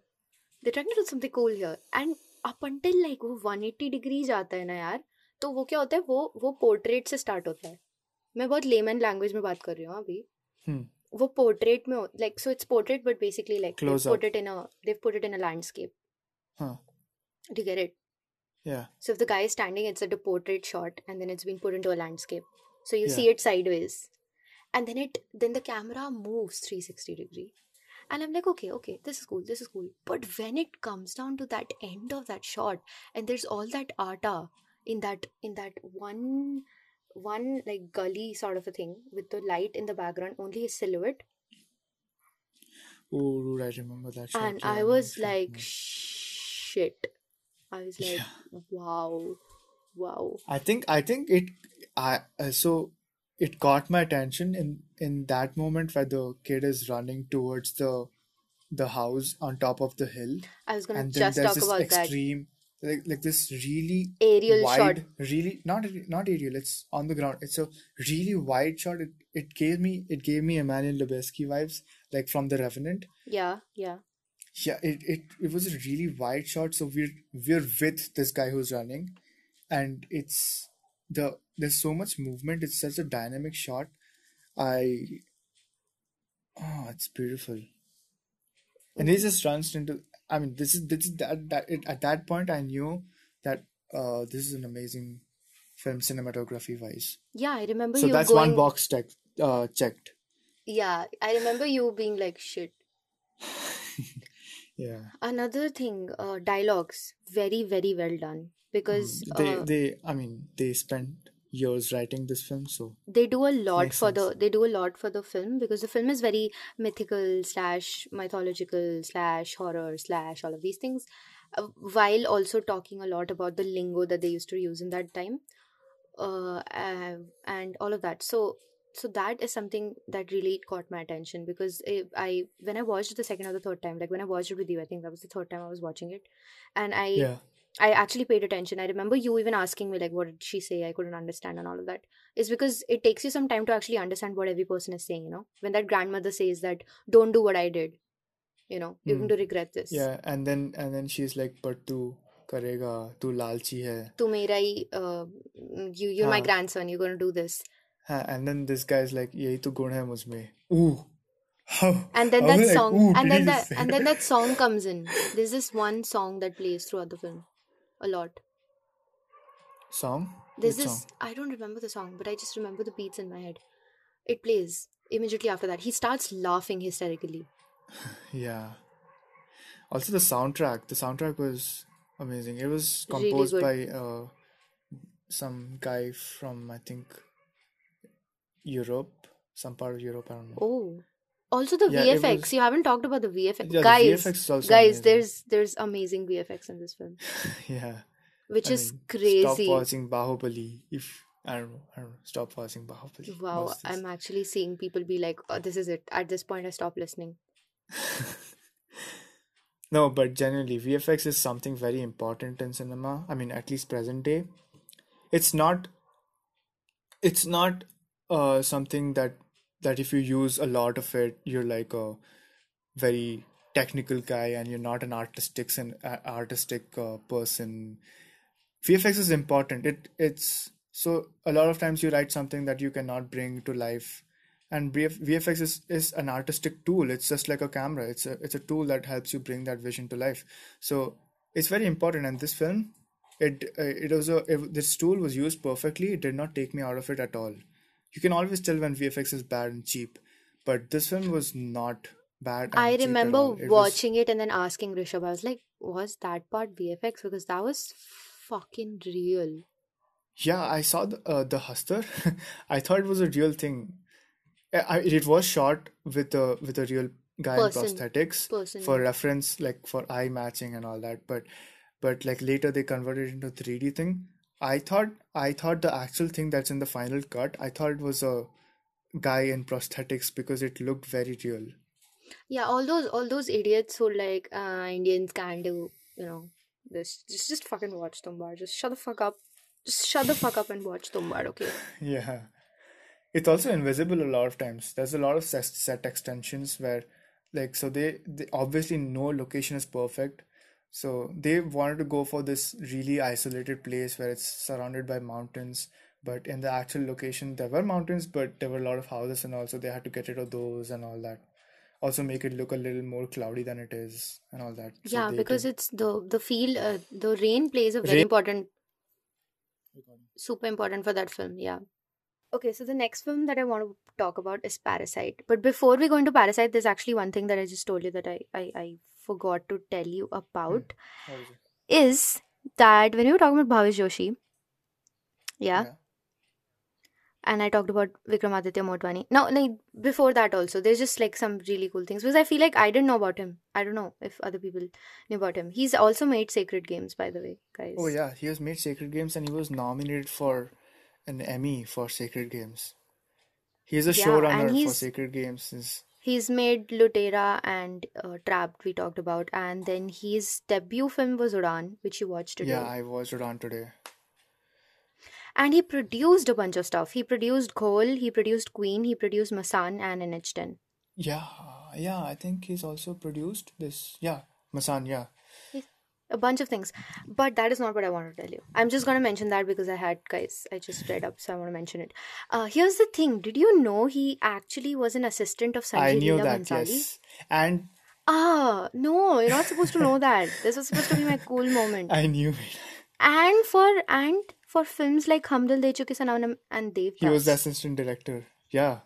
They're trying to do something cool here. And up until like वो 180 degree जाता है ना यार तो वो क्या होता है वो वो पोर्ट्रेट से स्टार्ट होता है मैं बहुत लेमन लैंग्वेज में बात कर रही हूँ अभी Hmm. वो पोर्ट्रेट में like so it's portrait but basically like in a they've put it in a landscape Huh. do you get it Yeah. so if the guy is standing it's at a portrait shot and then it's been put into a landscape so you Yeah. see it sideways and then it then the camera moves 360 degree. And i'm like okay okay this is cool this is cool. But when it comes down to that end of that shot and there's all that arta in that in that one one like gully sort of a thing with the light in the background only a silhouette. Oh, dude, I remember that shot. and i was like shit. I was like Yeah. wow wow. I think I think it I uh, so it caught my attention in in that moment where the kid is running towards the the house on top of the hill. I was gonna and then just there's talk this about that. extreme like like this really aerial shot. really not not aerial it's on the ground. It's a really wide shot. It, it gave me it gave me Emmanuel Lubezki vibes like from The Revenant. Yeah yeah. Yeah it, it it was a really wide shot. So we're we're with this guy who's running. And it's the there's so much movement. It's such a dynamic shot. I oh it's beautiful. And he just runs into I mean this is this is that, that it, at that point I knew that uh this is an amazing film cinematography wise. Yeah, I remember so that's one box check uh checked. Yeah, I remember you being like, shit. yeah. Another thing, uh, dialogues, very, very well done. Because Mm, they uh, they I mean they spent years writing this film so they do a lot for sense the they do a lot for the film because the film is very mythical slash mythological slash horror slash all of these things, uh, while also talking a lot about the lingo that they used to use in that time, uh, uh, and all of that. So so that is something that really caught my attention because it, I when I watched it the second or the third time, like when I watched it with you, I think that was the third time I was watching it, and I yeah I actually paid attention. I remember you even asking me, like, what did she say? I couldn't understand, and all of that. Is because it takes you some time to actually understand what every person is saying, you know? When that grandmother says that, don't do what I did, you know, you're mm. going to regret this. Yeah. And then, and then she's like, but tu karega, tu lalchi hai. Tu mera hi, uh, you, you're Haan. my grandson, you're going to do this. Haan. And then this guy's like, yehi tu gun hai mujhme. Ooh. How, and then that like, song and then that and then that song comes in there's this one song that plays throughout the film a lot. song There's which this, song I don't remember the song, but I just remember the beats in my head. It plays immediately after that. He starts laughing hysterically. yeah also the soundtrack the soundtrack was amazing it was composed good. by uh some guy from I think Europe some part of Europe I don't know Oh. Also the yeah VFX. was You haven't talked about the VFX. yeah the Guys, VFX is also guys, amazing there's there's amazing VFX in this film, yeah which I is mean stop crazy. watching Bahubali if I don't know. I don't know. Stop watching Bahubali. Wow, I'm actually seeing people be like, oh, this is it. At this point, I stop listening. No, but generally, VFX is something very important in cinema. I mean, at least present day. It's not it's not uh something that that if you use a lot of it, you're like a very technical guy and you're not an artistic and artistic uh, person. VFX is important. It it's so a lot of times you write something that you cannot bring to life, and VFX is is an artistic tool. It's just like a camera. It's a it's a tool that helps you bring that vision to life. So it's very important. And this film, it uh, it was a if this tool was used perfectly. It did not take me out of it at all. You can always tell when VFX is bad and cheap, but this film was not bad I and cheap at remember. It was watching it and then asking Rishabh, I was like, was that part VFX? Because that was fucking real. Yeah, I saw the uh, the Hastar. I thought it was a real thing. I, it was shot with a with a real guy in prosthetics person, for reference, like for eye matching and all that. But but like later they converted it into 3D thing. I thought I thought the actual thing that's in the final cut, I thought it was a guy in prosthetics because it looked very real. Yeah, all those all those idiots who like uh Indians can't do, you know, this. Just just fucking watch Tumbad. Just shut the fuck up. Just shut the fuck up and watch Tumbad, okay? Yeah. It's also invisible a lot of times. There's a lot of set, set extensions where, like, so they, they obviously no location is perfect. So they wanted to go for this really isolated place where it's surrounded by mountains. But in the actual location, there were mountains, but there were a lot of houses, and also they had to get rid of those and all that. Also make it look a little more cloudy than it is and all that. So Yeah, because did. it's the the feel uh, the rain plays a very Rain. important super important for that film. Yeah. Okay, so the next film that I want to talk about is Parasite. But before we go into Parasite, there's actually one thing that I just told you that I I, I forgot to tell you about hmm. is it? is that when we were talking about Bhavesh Joshi, yeah, Yeah. and I talked about Vikramaditya Motwane. Now, like before that also, there's just like some really cool things because I feel like I didn't know about him. I don't know if other people knew about him. He's also made Sacred Games, by the way, guys. Oh yeah, he has made Sacred Games and he was nominated for an Emmy for Sacred Games. He is a Yeah, showrunner for Sacred Games since he's made Lootera and uh, Trapped. We talked about, and then his debut film was Udaan, which you watched today. yeah. I watched on today. And he produced a bunch of stuff. He produced Ghoul, he produced Queen, he produced Masaan and NH10. Yeah, yeah, I think he's also produced this. Yeah, Masaan, yeah. A bunch of things. But that is not what I want to tell you. I'm just going to mention that because I had, guys, I just read up, so I want to mention it. Uh, here's the thing Did you know he actually was an assistant of sanjay I knew Leela that, Bhansali? yes. And Ah, no, you're not supposed to know that. This was supposed to be my cool moment. I knew it. And for and for films like Hum Dil De Chuke Sanam and Devdas. He was the assistant director. Yeah,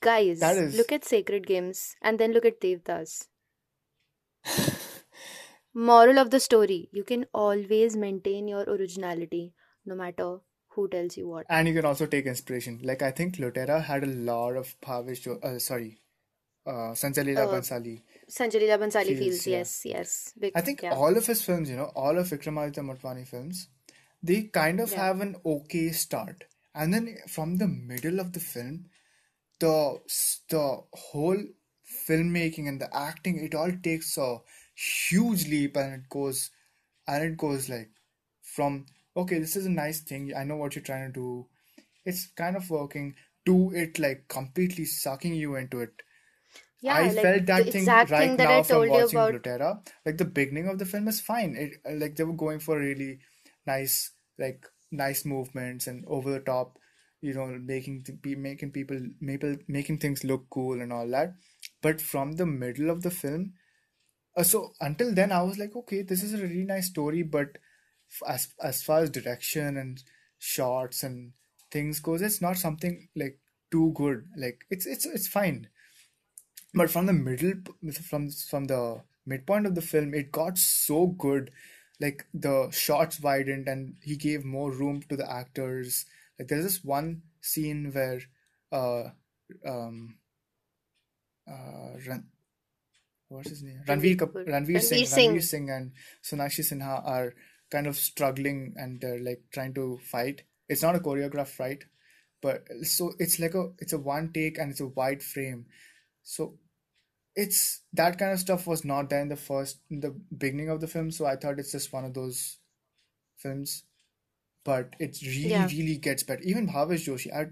guys, is. look at Sacred Games and then look at Devdas. Moral of the story: You can always maintain your originality, no matter who tells you what. And you can also take inspiration. Like I think Lootera had a lot of Bhavesh, uh, sorry, uh, Sanjay Leela Uh, Bhansali Sanjay Leela Bhansali feels, feels yeah. yes, yes, big I think yeah, all of his films, you know, all of Vikramaditya Motwane films, they kind of yeah, have an okay start. And then from the middle of the film, the the whole filmmaking and the acting, it all takes a huge leap and it goes and it goes like from okay, this is a nice thing. I know what you're trying to do. It's kind of working to it like completely sucking you into it. yeah. I Like felt that thing right thing that I from told you watching about. Lootera. Like the beginning of the film is fine. It like they were going for really nice, like nice movements and over the top, you know, making be making people making making things look cool and all that. But from the middle of the film, uh, so until then I was like, okay, this is a really nice story, but as as far as direction and shots and things goes, it's not something like too good. Like it's it's it's fine. But from the middle, from from the midpoint of the film, it got so good. Like the shots widened, and he gave more room to the actors. Like there's this one scene where, uh, um, uh, what's his name? Ranveer Ranveer Kapoor, Ranveer Singh, Ranveer Ranveer Singh. Singh and Sonakshi Sinha are kind of struggling and they're like trying to fight. It's not a choreographed fight, but so it's like a it's a one take and it's a wide frame. So it's that kind of stuff was not there in the first in the beginning of the film, so I thought it's just one of those films. But it really, Yeah. really gets better. Even Bhavesh Joshi, I,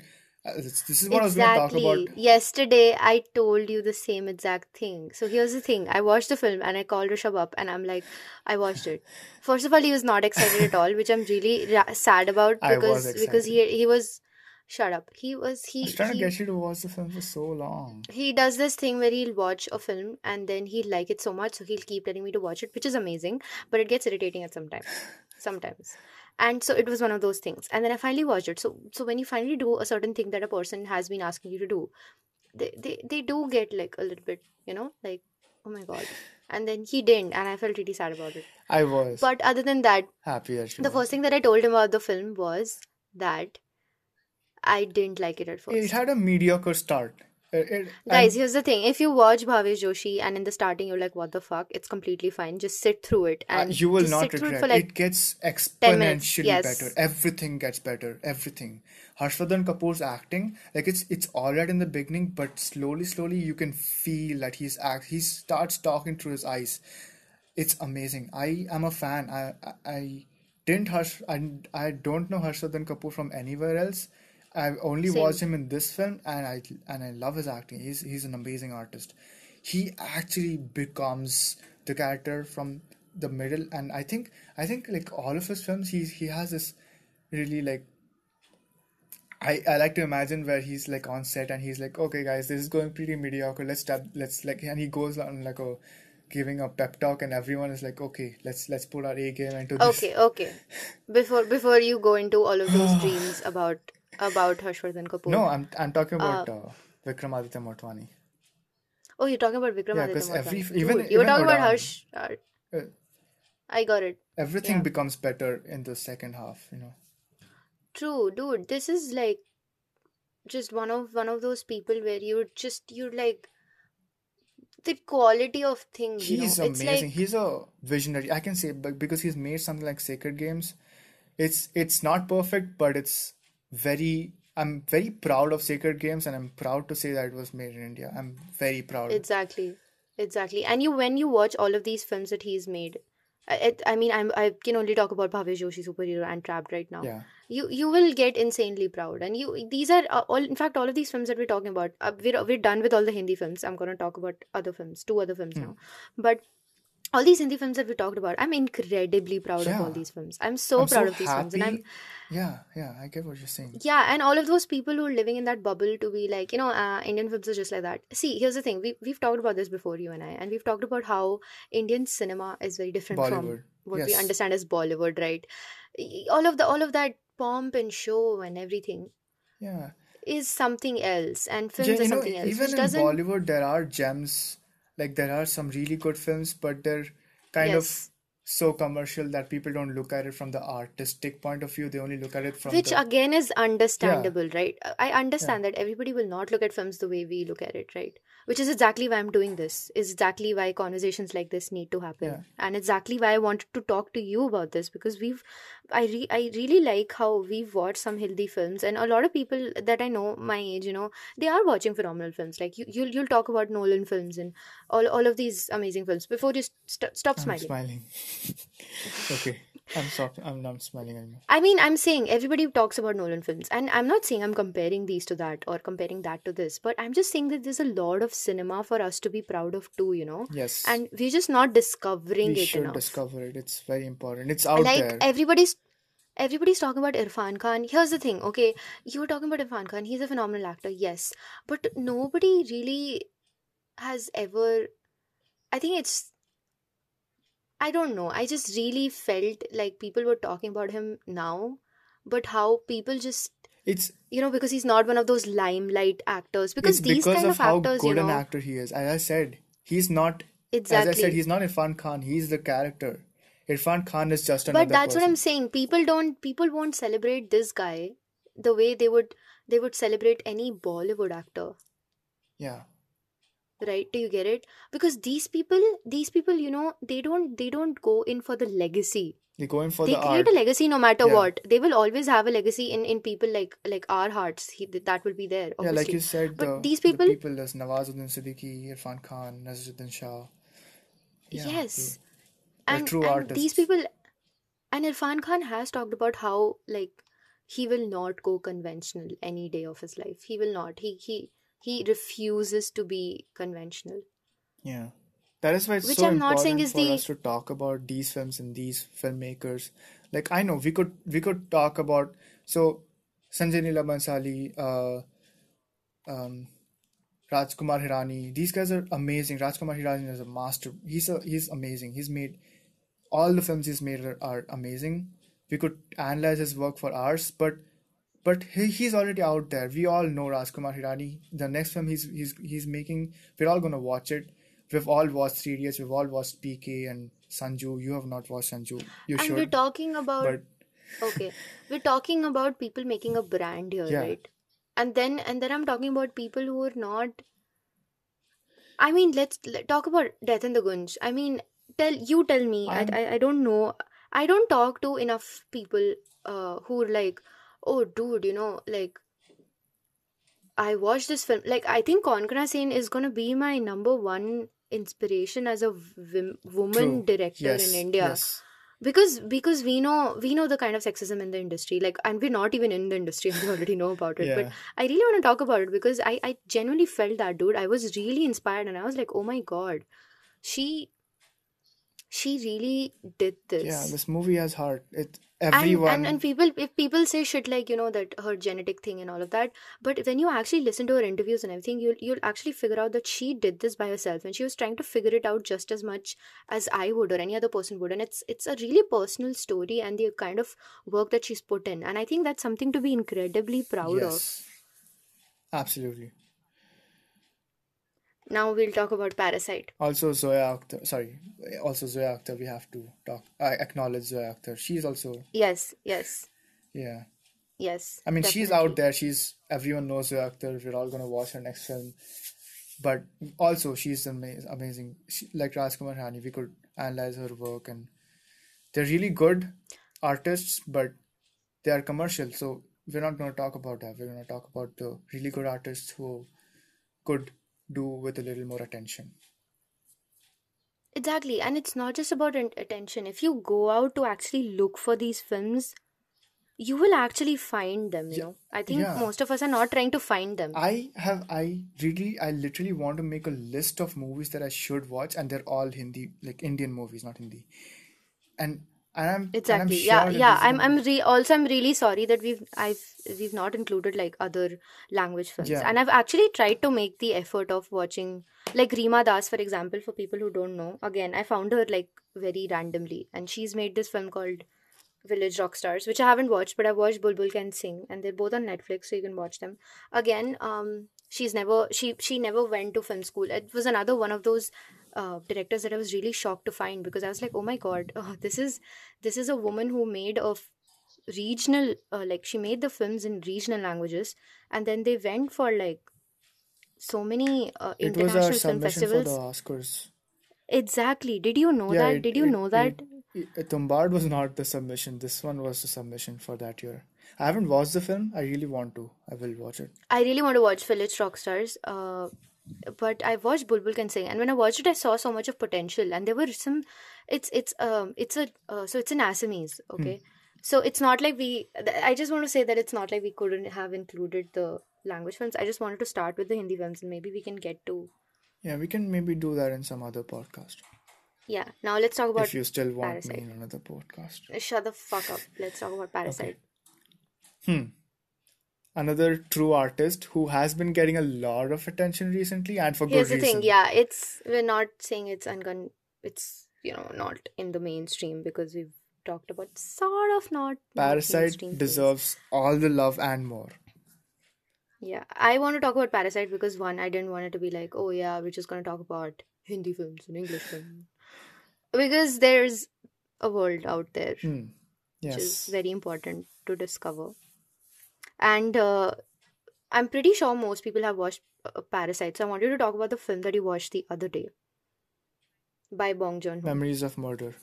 Uh, this, this is what I was going to talk about. Exactly. Yesterday, I told you the same exact thing. So here's the thing. I watched the film and I called Rishabh up and I'm like, I watched it. First of all, he was not excited at all, which I'm really ra- sad about because because he he was shut up. He was I he was trying to get you to watch the film for so long. he does this thing where he'll watch a film and then he'll like it so much so he'll keep telling me to watch it which is amazing but it gets irritating at some time sometimes and so it was one of those things. And then i finally watched it. So so when you finally do a certain thing that a person has been asking you to do they they, they do get like a little bit you know like oh my god. And then he didn't and i felt really sad about it. I was but other than that happy that the watched first thing that i told him about the film was that i didn't like it at first. It had a mediocre start. It, it, Guys, here's the thing. If you watch Bhavesh Joshi and in the starting you're like, what the fuck? It's completely fine. Just sit through it uh, and you will not it regret. for like It gets 10 minutes. exponentially better. Everything gets better. Everything. Harshvardhan Kapoor's acting, like it's it's all right in the beginning, but slowly, slowly you can feel that he's act. He starts talking through his eyes. It's amazing. I am a fan. I I, I didn't Harsh. I, I don't know Harshvardhan Kapoor from anywhere else. I've only watched him in this film, and I and I love his acting. He's he's an amazing artist. He actually becomes the character from the middle, and I think I think like all of his films, he he has this really like I, I like to imagine where he's like on set and he's like, okay, guys, this is going pretty mediocre. Let's start, let's like, and he goes on like a giving a pep talk, and everyone is like, okay, let's let's put our A game into this. Okay, okay. Before before you go into all of those dreams about about Harshvardhan Kapoor. No, I'm I'm talking Uh, about uh, Vikramaditya Motwane. oh, you're talking about Vikramaditya Yeah, because every even Dude, you were even talking about Harsh. Uh, uh, I got it. everything Yeah. becomes better in the second half. You know. True, dude. This is like just one of one of those people where you're just you're like the quality of things, you know. He's It's amazing. like He's a visionary. I can say, but because he's made something like Sacred Games, it's it's not perfect, but it's very. I'm very proud of Sacred Games, and I'm proud to say that it was made in India. I'm very proud. Exactly, exactly. And you, when you watch all of these films that he's made, I, it, I mean, I'm I can only talk about Bhavesh Joshi superhero and Trapped right now. Yeah, You you will get insanely proud, and you these are uh, all. In fact, all of these films that we're talking about, uh, we're we're done with all the Hindi films. I'm gonna talk about other films, two other films Hmm. now, but. All these Hindi films that we talked about, I'm incredibly proud of all these films. I'm so I'm proud so of these films, and I'm happy. Yeah, yeah. I get what you're saying. yeah, and all of those people who are living in that bubble to be like, you know, uh, Indian films are just like that. See, here's the thing: we we've talked about this before, you and I, and we've talked about how Indian cinema is very different from Bollywood. what we understand as Bollywood, right? All of the all of that pomp and show and everything Yeah. is something else, and films you are know, something else, even in doesn't. Bollywood, there are gems. Like there are some really good films, but they're kind of Yes. So commercial that people don't look at it from the artistic point of view. They only look at it from Which the again is yeah, understandable, right? Uh, I yeah, understand that everybody will not look at films the way we look at it, right? Which is exactly why I'm doing this. Is exactly why conversations like this need to yeah, happen, and exactly why I wanted to talk to you about this because we've, I re I really like how we've watched some Hindi films, and a lot of people that I know my age, you know, they are watching phenomenal films. Like you, you'll you'll talk about Nolan films and all all of these amazing films. Before you st stop I'm smiling. smiling. Okay, I'm stopping. I'm not smiling anymore. I mean, I'm saying everybody talks about Nolan films, and I'm not saying I'm comparing these to that or comparing that to this, but I'm just saying that there's a lot of cinema for us to be proud of too, you know, Yes, and we're just not discovering it. we it should enough. discover it. It's very important. It's out Like there. Like everybody's everybody's talking about Irfan Khan. Here's the thing, okay, you were talking about Irfan Khan. He's a phenomenal actor, yes, but nobody really has ever. I think it's. I don't know. I just really felt like people were talking about him now, but how people just It's you know because he's not one of those limelight actors because these because kind of of how actors you good an actor he is. As I said, he's not. exactly. As I said, he's not Irfan Khan. He's the character. Irfan Khan is just but another that's what i'm saying people don't people won't celebrate this guy the way they would they would celebrate any bollywood actor Yeah. Right do you get it because these people these people you know they don't they don't go in for the legacy they go in for the. they the create art. a legacy no matter Yeah. what they will always have a legacy in in people like like our hearts he, that will be there Yeah, like you said, but the, these the people people, there's Nawazuddin Siddiqui, Irfan Khan, Naseeruddin Shah. Yeah, yes and true and artists. these people and Irfan Khan has talked about how like he will not go conventional any day of his life he will not he he he refuses to be conventional Yeah. That is why it's which so I'm not saying important is for the us to talk about these films and these filmmakers. Like I know we could we could talk about so Sanjay Leela Bhansali, uh, um, Rajkumar Hirani. These guys are amazing. Rajkumar Hirani is a master. He's a he's amazing. He's made all the films he's made are, are amazing. We could analyze his work for hours, but but he, he's already out there. We all know Rajkumar Hirani. The next film he's he's he's making, we're all gonna watch it. We've all watched Three Idiots. We've all watched PK and Sanju. You have not watched Sanju. You should. and we're talking about but okay we're talking about people making a brand here Yeah. right and then and then i'm talking about people who are not i mean let's let, talk about death in the gunj i mean tell you tell me I, I i don't know i don't talk to enough people uh who are like oh dude you know like i watched this film. Like i think konkona sen is gonna be my number one inspiration as a wim- woman true. director Yes, in india. yes, because because we know we know the kind of sexism in the industry like and we're not even in the industry we already know about it but i really want to talk about it because i i genuinely felt that dude. I was really inspired and i was like oh my god she she really did this. Yeah, this this movie has heart. It and and everyone. and people if people say shit like you know that her genetic thing and all of that but when you actually listen to her interviews and everything you'll you'll actually figure out that she did this by herself and she was trying to figure it out just as much as I would or any other person would and it's it's a really personal story and the kind of work that she's put in and I think that's something to be incredibly proud of Yes, absolutely. Now we'll talk about Parasite Also Zoya Akhtar. Sorry, also Zoya Akhtar. We have to talk. I acknowledge Zoya Akhtar. She's also yes yes yeah. yes I mean, she's out there. She's everyone knows Zoya Akhtar. We're all gonna watch her next film. But also, she's amazing. Amazing. She, like Rajkumar Hirani, we could analyze her work, and they're really good artists, but they are commercial. So we're not gonna talk about that. We're gonna talk about the really good artists who could do with a little more attention. exactly and it's not just about attention if you go out to actually look for these films you will actually find them you Yeah, know i think yeah. most of us are not trying to find them I have I really I literally want to make a list of movies that I should watch, and they're all Hindi, like Indian movies, not Hindi. And and I'm and I'm exactly. Sure yeah yeah i'm i'm re- also i'm really sorry that we've i've we've not included like other language films. Yeah. And i've actually tried to make the effort of watching like Rima Das for example for people who don't know. Again I found her like very randomly. And she's made this film called Village Rockstars, which I haven't watched, but I've watched Bulbul Can Sing, and they're both on Netflix, so you can watch them. Again, um, she's never she she never went to film school. It was another one of those uh, directors that I was really shocked to find because I was like, oh my god, oh, this is this is a woman who made of regional uh, like she made the films in regional languages, and then they went for like so many uh, it was our international film submission for the. Oscars. Exactly. Did you know Yeah, that? it Did you it know that? it Tumbad was not the submission. This one was the submission for that year. I haven't watched the film. I really want to. I will watch it. I really want to watch Village Rockstars. Uh, but I watched Bulbul Can Sing, and when I watched it, I saw so much of potential, and there were some. It's it's um it's a uh, so it's an Assamese, Hmm. okay. So it's not like we. I just want to say that it's not like we couldn't have included the language films. I just wanted to start with the Hindi films, and maybe we can get to Yeah, we can maybe do that in some other podcast. yeah. Now let's talk about If you still want me in another podcast. Shut the fuck up. Let's talk about Okay. Parasite. Hmm. Another true artist who has been getting a lot of attention recently and for Here's good the thing. reason. Yeah, it's we're not saying it's ungun. It's you know not in the mainstream because we've talked about sort of not not Parasite mainstream things. deserves all the love and more. Yeah, I want to talk about Parasite because one, I didn't want it to be like, oh yeah, we're just gonna talk about Hindi films and English films because there's a world out there Hmm. which is very important to discover. And uh, I'm pretty sure most people have watched uh, Parasite. So I wanted to talk about the film that you watched the other day by Bong Joon. Memories of Murder.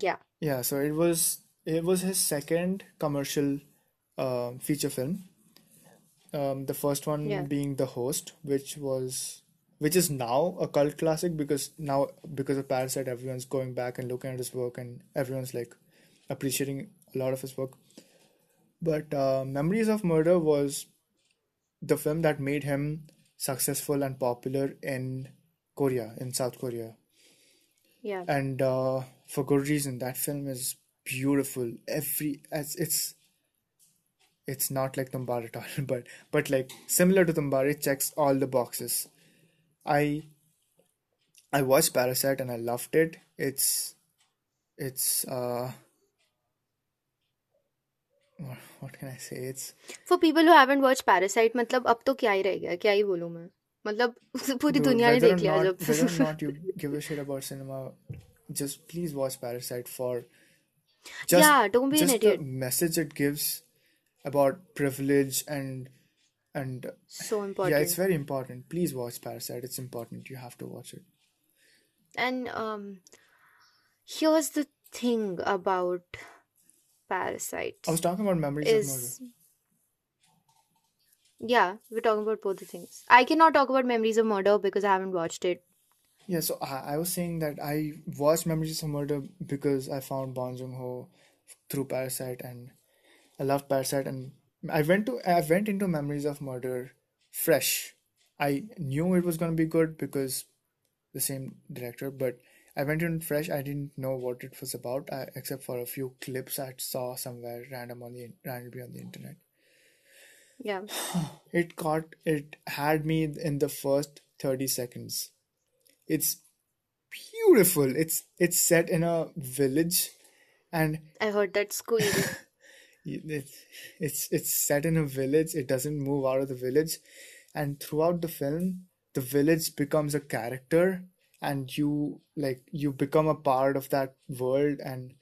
Yeah. Yeah, so it was it was his second commercial um, feature film. Um, the first one Yeah. being The Host, which was which is now a cult classic because now because of Parasite, everyone's going back and looking at his work and everyone's like appreciating a lot of his work. But uh, Memories of Murder was the film that made him successful and popular in Korea, in South Korea Yeah. and uh, for good reason. That film is beautiful. Every it's it's it's not like Tumbad at all, but but like similar to Tumbad, it checks all the boxes. I I watched Parasite and I loved it. It's it's uh what, what can I say? It's For people who haven't watched Parasite, मतलब अब तो क्या ही रह गया क्या ही बोलूं मैं मतलब पूरी Bro, दुनिया ने whether or देख लिया not whether or जब not you give a shit about cinema, just please watch Parasite for just yeah don't be an just the idiot message it gives about privilege and and so yeah, it's important very important. Please watch Parasite. It's important. You have to watch it. and um here's the thing about Parasite I was talking about Memories of Murder. yeah we're talking about both the things I cannot talk about Memories of Murder because I haven't watched it Yeah, so I, I was saying that I watched Memories of Murder because I found Bong Joon-ho through Parasite and I loved Parasite and I went to I went into Memories of Murder fresh. I knew it was gonna be good because the same director, but I went in fresh. I didn't know what it was about, I, except for a few clips I saw somewhere random on the randomly on the internet. yeah It caught it had me in the first 30 seconds. It's beautiful. It's it's set in a village and I heard that squeal it's it's it's set in a village. It doesn't move out of the village and throughout the film the village becomes a character and you like you become a part of that world and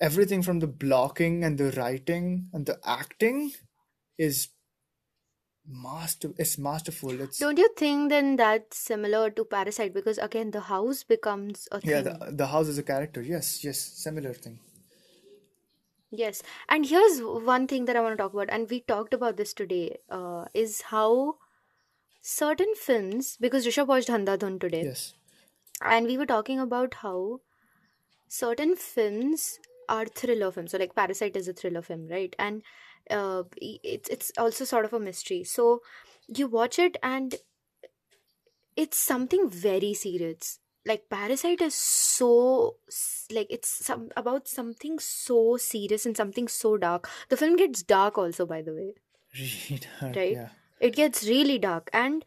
everything from the blocking and the writing and the acting is master it's masterful. It's don't you think then that's similar to Parasite? Because again the house becomes a yeah thing. the, the house is a character. Yes yes similar thing. Yes, and here's one thing that I want to talk about, and we talked about this today, uh, is how certain films, because Rishabh watched Andhadhun today, yes and we were talking about how certain films are thriller films. So, like Parasite is a thriller film, right? And uh, it's it's also sort of a mystery. So you watch it, and it's something very serious. Like Parasite is so like it's some about something so serious and something so dark. The film gets dark also, by the way, really dark right? yeah It gets really dark, and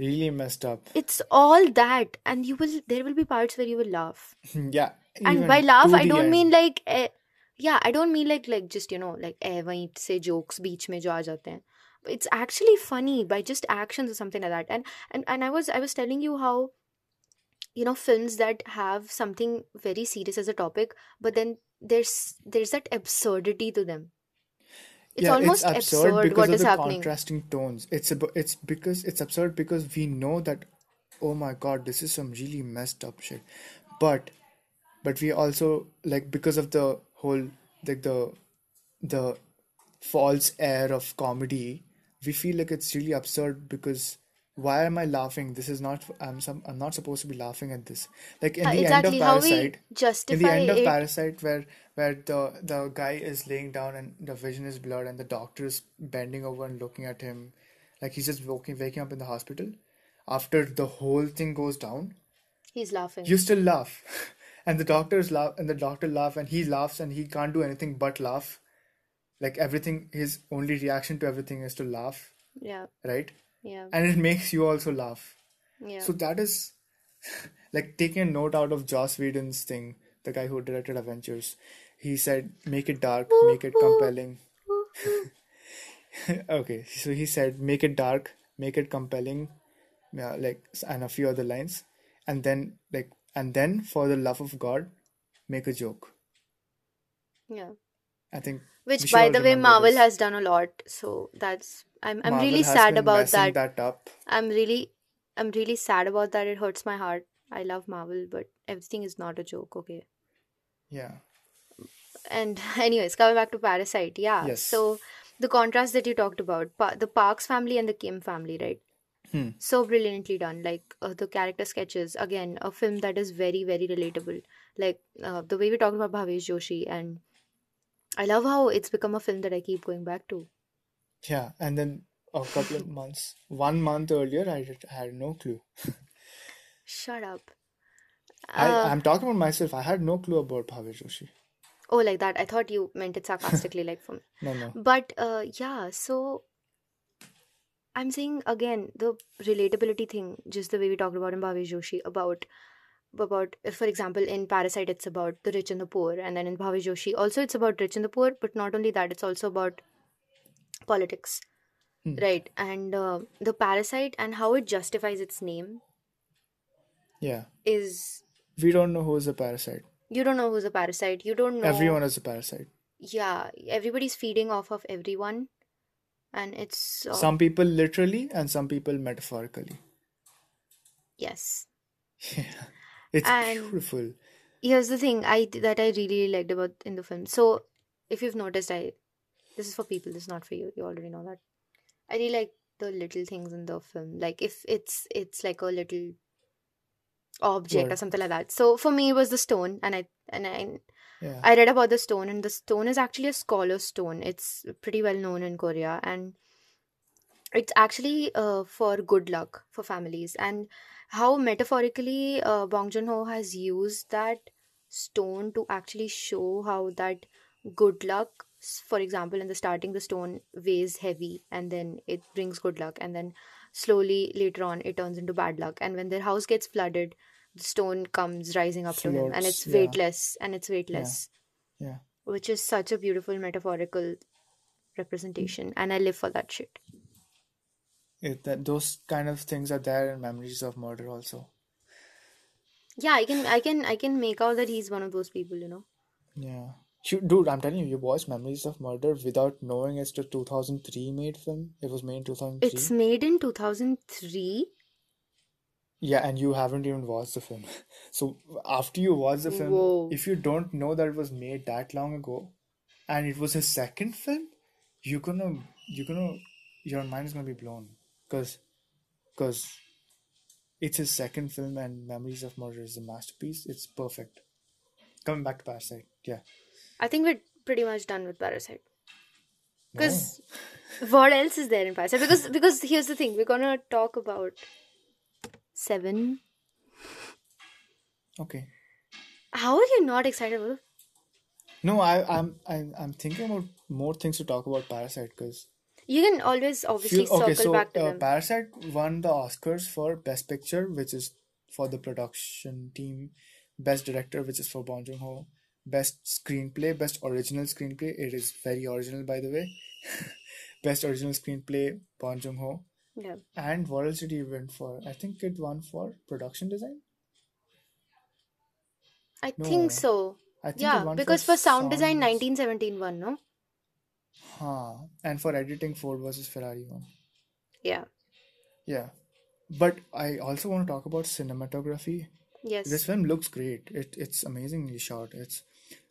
really messed up it's all that, and you will there will be parts where you will laugh. yeah And by even laugh, to I the don't end mean like eh, yeah, I don't mean like like just you know like eh वहीं से jokes बीच में जो आ जाते हैं. It's actually funny by just actions or something like that. And and and I was I was telling you how you know films that have something very serious as a topic but then there's there's that absurdity to them it's yeah it's almost absurd absurd because what of is the happening. contrasting tones. It's ab- it's because it's absurd because we know that oh my god this is some really messed up shit. But but we also like because of the whole like the the false air of comedy we feel like it's really absurd because why am i laughing? This is not i'm some i'm not supposed to be laughing at this. Like in Uh, the end of exactly how we parasite in the end of it. Parasite where where the the guy is laying down and the vision is blurred and the doctor is bending over and looking at him. Like he's just waking waking up in the hospital. After the whole thing goes down he's laughing. you still laugh. And the doctors laugh and the doctor laugh and he laughs and he can't do anything but laugh. Like everything his only reaction to everything is to laugh. Yeah. Right? Yeah. And it makes you also laugh. Yeah. So that is like taking a note out of Joss Whedon's thing the guy who directed Avengers he said make it dark make it compelling okay so he said make it dark make it compelling yeah, like and a few other lines and then like and then for the love of god make a joke yeah I think Which, by the way, Marvel this. has done a lot. So that's I'm I'm Marvel really sad about that. that up. I'm really I'm really sad about that. It hurts my heart. I love Marvel, but everything is not a joke, okay? Yeah. And anyways, coming back to Parasite, yeah. Yes. So the contrast that you talked about, pa- the Parks family and the Kim family, right? Hmm. So brilliantly done. Like uh, the character sketches, again, a film that is very, very relatable. Like uh, the way we talked about Bhavesh Joshi, and I love how it's become a film that I keep going back to. Yeah. And then a couple of months, one month earlier, I had had no clue. Shut up. I, Uh, I'm talking about myself. I had no clue about Bhavesh Joshi. oh, like that. I thought you meant it sarcastically, like from. No, no. But uh, yeah, so I'm saying again the relatability thing, just the way we talked about in Bhavesh Joshi about about if, for example in Parasite it's about the rich and the poor, and then in Bhavesh Joshi also it's about rich and the poor, but not only that, it's also about politics, Hmm. right? And uh, the Parasite and how it justifies its name Yeah. is We don't know who is a parasite. you don't know who's a parasite, you don't know Everyone is a parasite. yeah everybody's feeding off of everyone and it's uh, Some people literally and some people metaphorically. yes Yeah. It's And- beautiful. here's the thing i that i really liked about in the film so if you've noticed i this is for people this is not for you you already know that i really like the little things in the film like if it's it's like a little object or something like that so for me it was the stone and i and i Yeah. I read about the stone, and the stone is actually a scholar stone. It's pretty well known in Korea, and it's actually uh, for good luck for families. And how metaphorically uh, Bong Joon Ho has used that stone to actually show how that good luck. For example, in the starting, the stone weighs heavy, and then it brings good luck, and then slowly later on, it turns into bad luck. And when their house gets flooded, the stone comes rising up to him, and Floats, it's yeah. weightless, and it's weightless Yeah. which is such a beautiful metaphorical representation and i live for that shit It, that those kind of things are there in Memories of Murder also. yeah i can i can i can make out that he's one of those people you know Yeah. You, dude, I'm telling you, you watched Memories of Murder without knowing it's the 2003 made film. It was made in 2003. it's made in 2003 Yeah, and you haven't even watched the film. So after you watch the film, Whoa. if you don't know that it was made that long ago, and it was his second film, you're gonna, you're gonna, your mind is gonna be blown, cause, cause, it's his second film, and Memories of Murder is a masterpiece. It's perfect. Coming back to Parasite, yeah. i think we're pretty much done with parasite No. because what else is there in parasite because because here's the thing we're gonna talk about seven Okay. how are you not excited No, I, I'm, I'm, I'm thinking about more things to talk about Parasite, cause you can always obviously Few, okay, circle so back to uh, them Parasite won the Oscars for Best Picture, which is for the production team, Best Director, which is for Bong Joon Ho, Best Screenplay, Best Original Screenplay. It is very original, by the way. Best Original Screenplay, Bong Joon Ho. Yeah And what else did he win for? I think it won for production design. i No, think so I think yeah because for sound design 1917 one no Huh. And for editing, Ford versus Ferrari won. yeah Yeah. But I also want to talk about cinematography. yes This film looks great. It it's amazingly shot. It's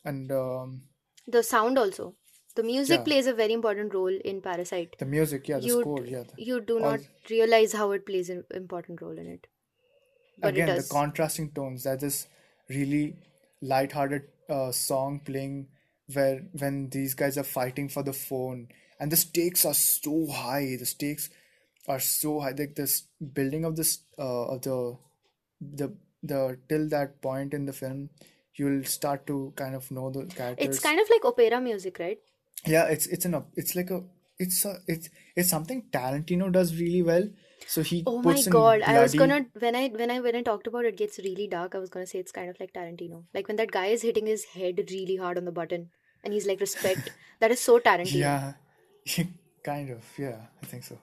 and um, the sound also the music Yeah. plays a very important role in parasite the music, yeah, the you score, yeah. the- you do not realize how it plays an important role in it but Again, it the contrasting tones. That is really light-hearted uh, song playing where when these guys are fighting for the phone, and the stakes are so high. The stakes are so high. Like this building of this uh, of the the the till that point in the film, you'll start to kind of know the characters. it's kind of like opera music right Yeah, it's it's an it's like a it's a it's it's something Tarantino does really well. So he oh my god i was gonna when i when i when i talked about it gets really dark i was gonna say it's kind of like tarantino like when that guy is hitting his head really hard on the button and he's like respect that is so tarantino Yeah, kind of. Yeah, I think so.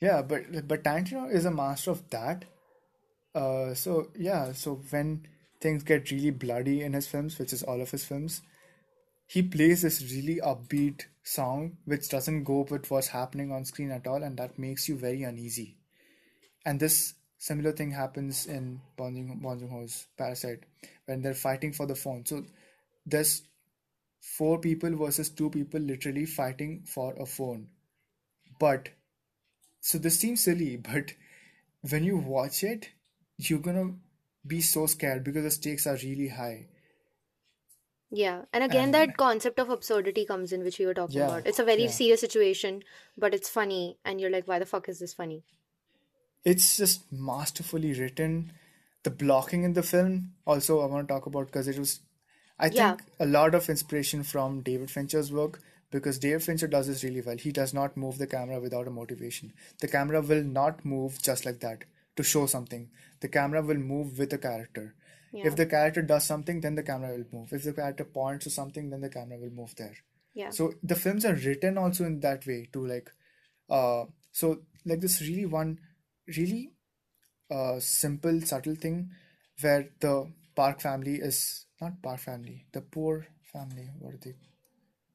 Yeah, but but Tarantino is a master of that. Uh, so yeah, so when things get really bloody in his films, which is all of his films, he plays this really upbeat song which doesn't go with what's happening on screen at all, and that makes you very uneasy. And this similar thing happens in Bong Joon- Bong Joon-ho's Parasite when they're fighting for the phone. So there's four people versus two people literally fighting for a phone. But so this seems silly, but when you watch it, you're gonna be so scared because the stakes are really high. Yeah, and again, And that concept of absurdity comes in, which we were talking yeah, about. It's a very yeah. serious situation, but it's funny, and you're like, why the fuck is this funny? It's just masterfully written. The blocking in the film, also, I want to talk about because it was, I Yeah, think, a lot of inspiration from David Fincher's work because David Fincher does this really well. He does not move the camera without a motivation. The camera will not move just like that to show something. The camera will move with a character. Yeah, If the character does something, then the camera will move. If the character points to something, then the camera will move there. yeah, So the films are written also in that way to like, uh, so like this really one really uh simple subtle thing where the Park family is not Park family, the poor family. What are they?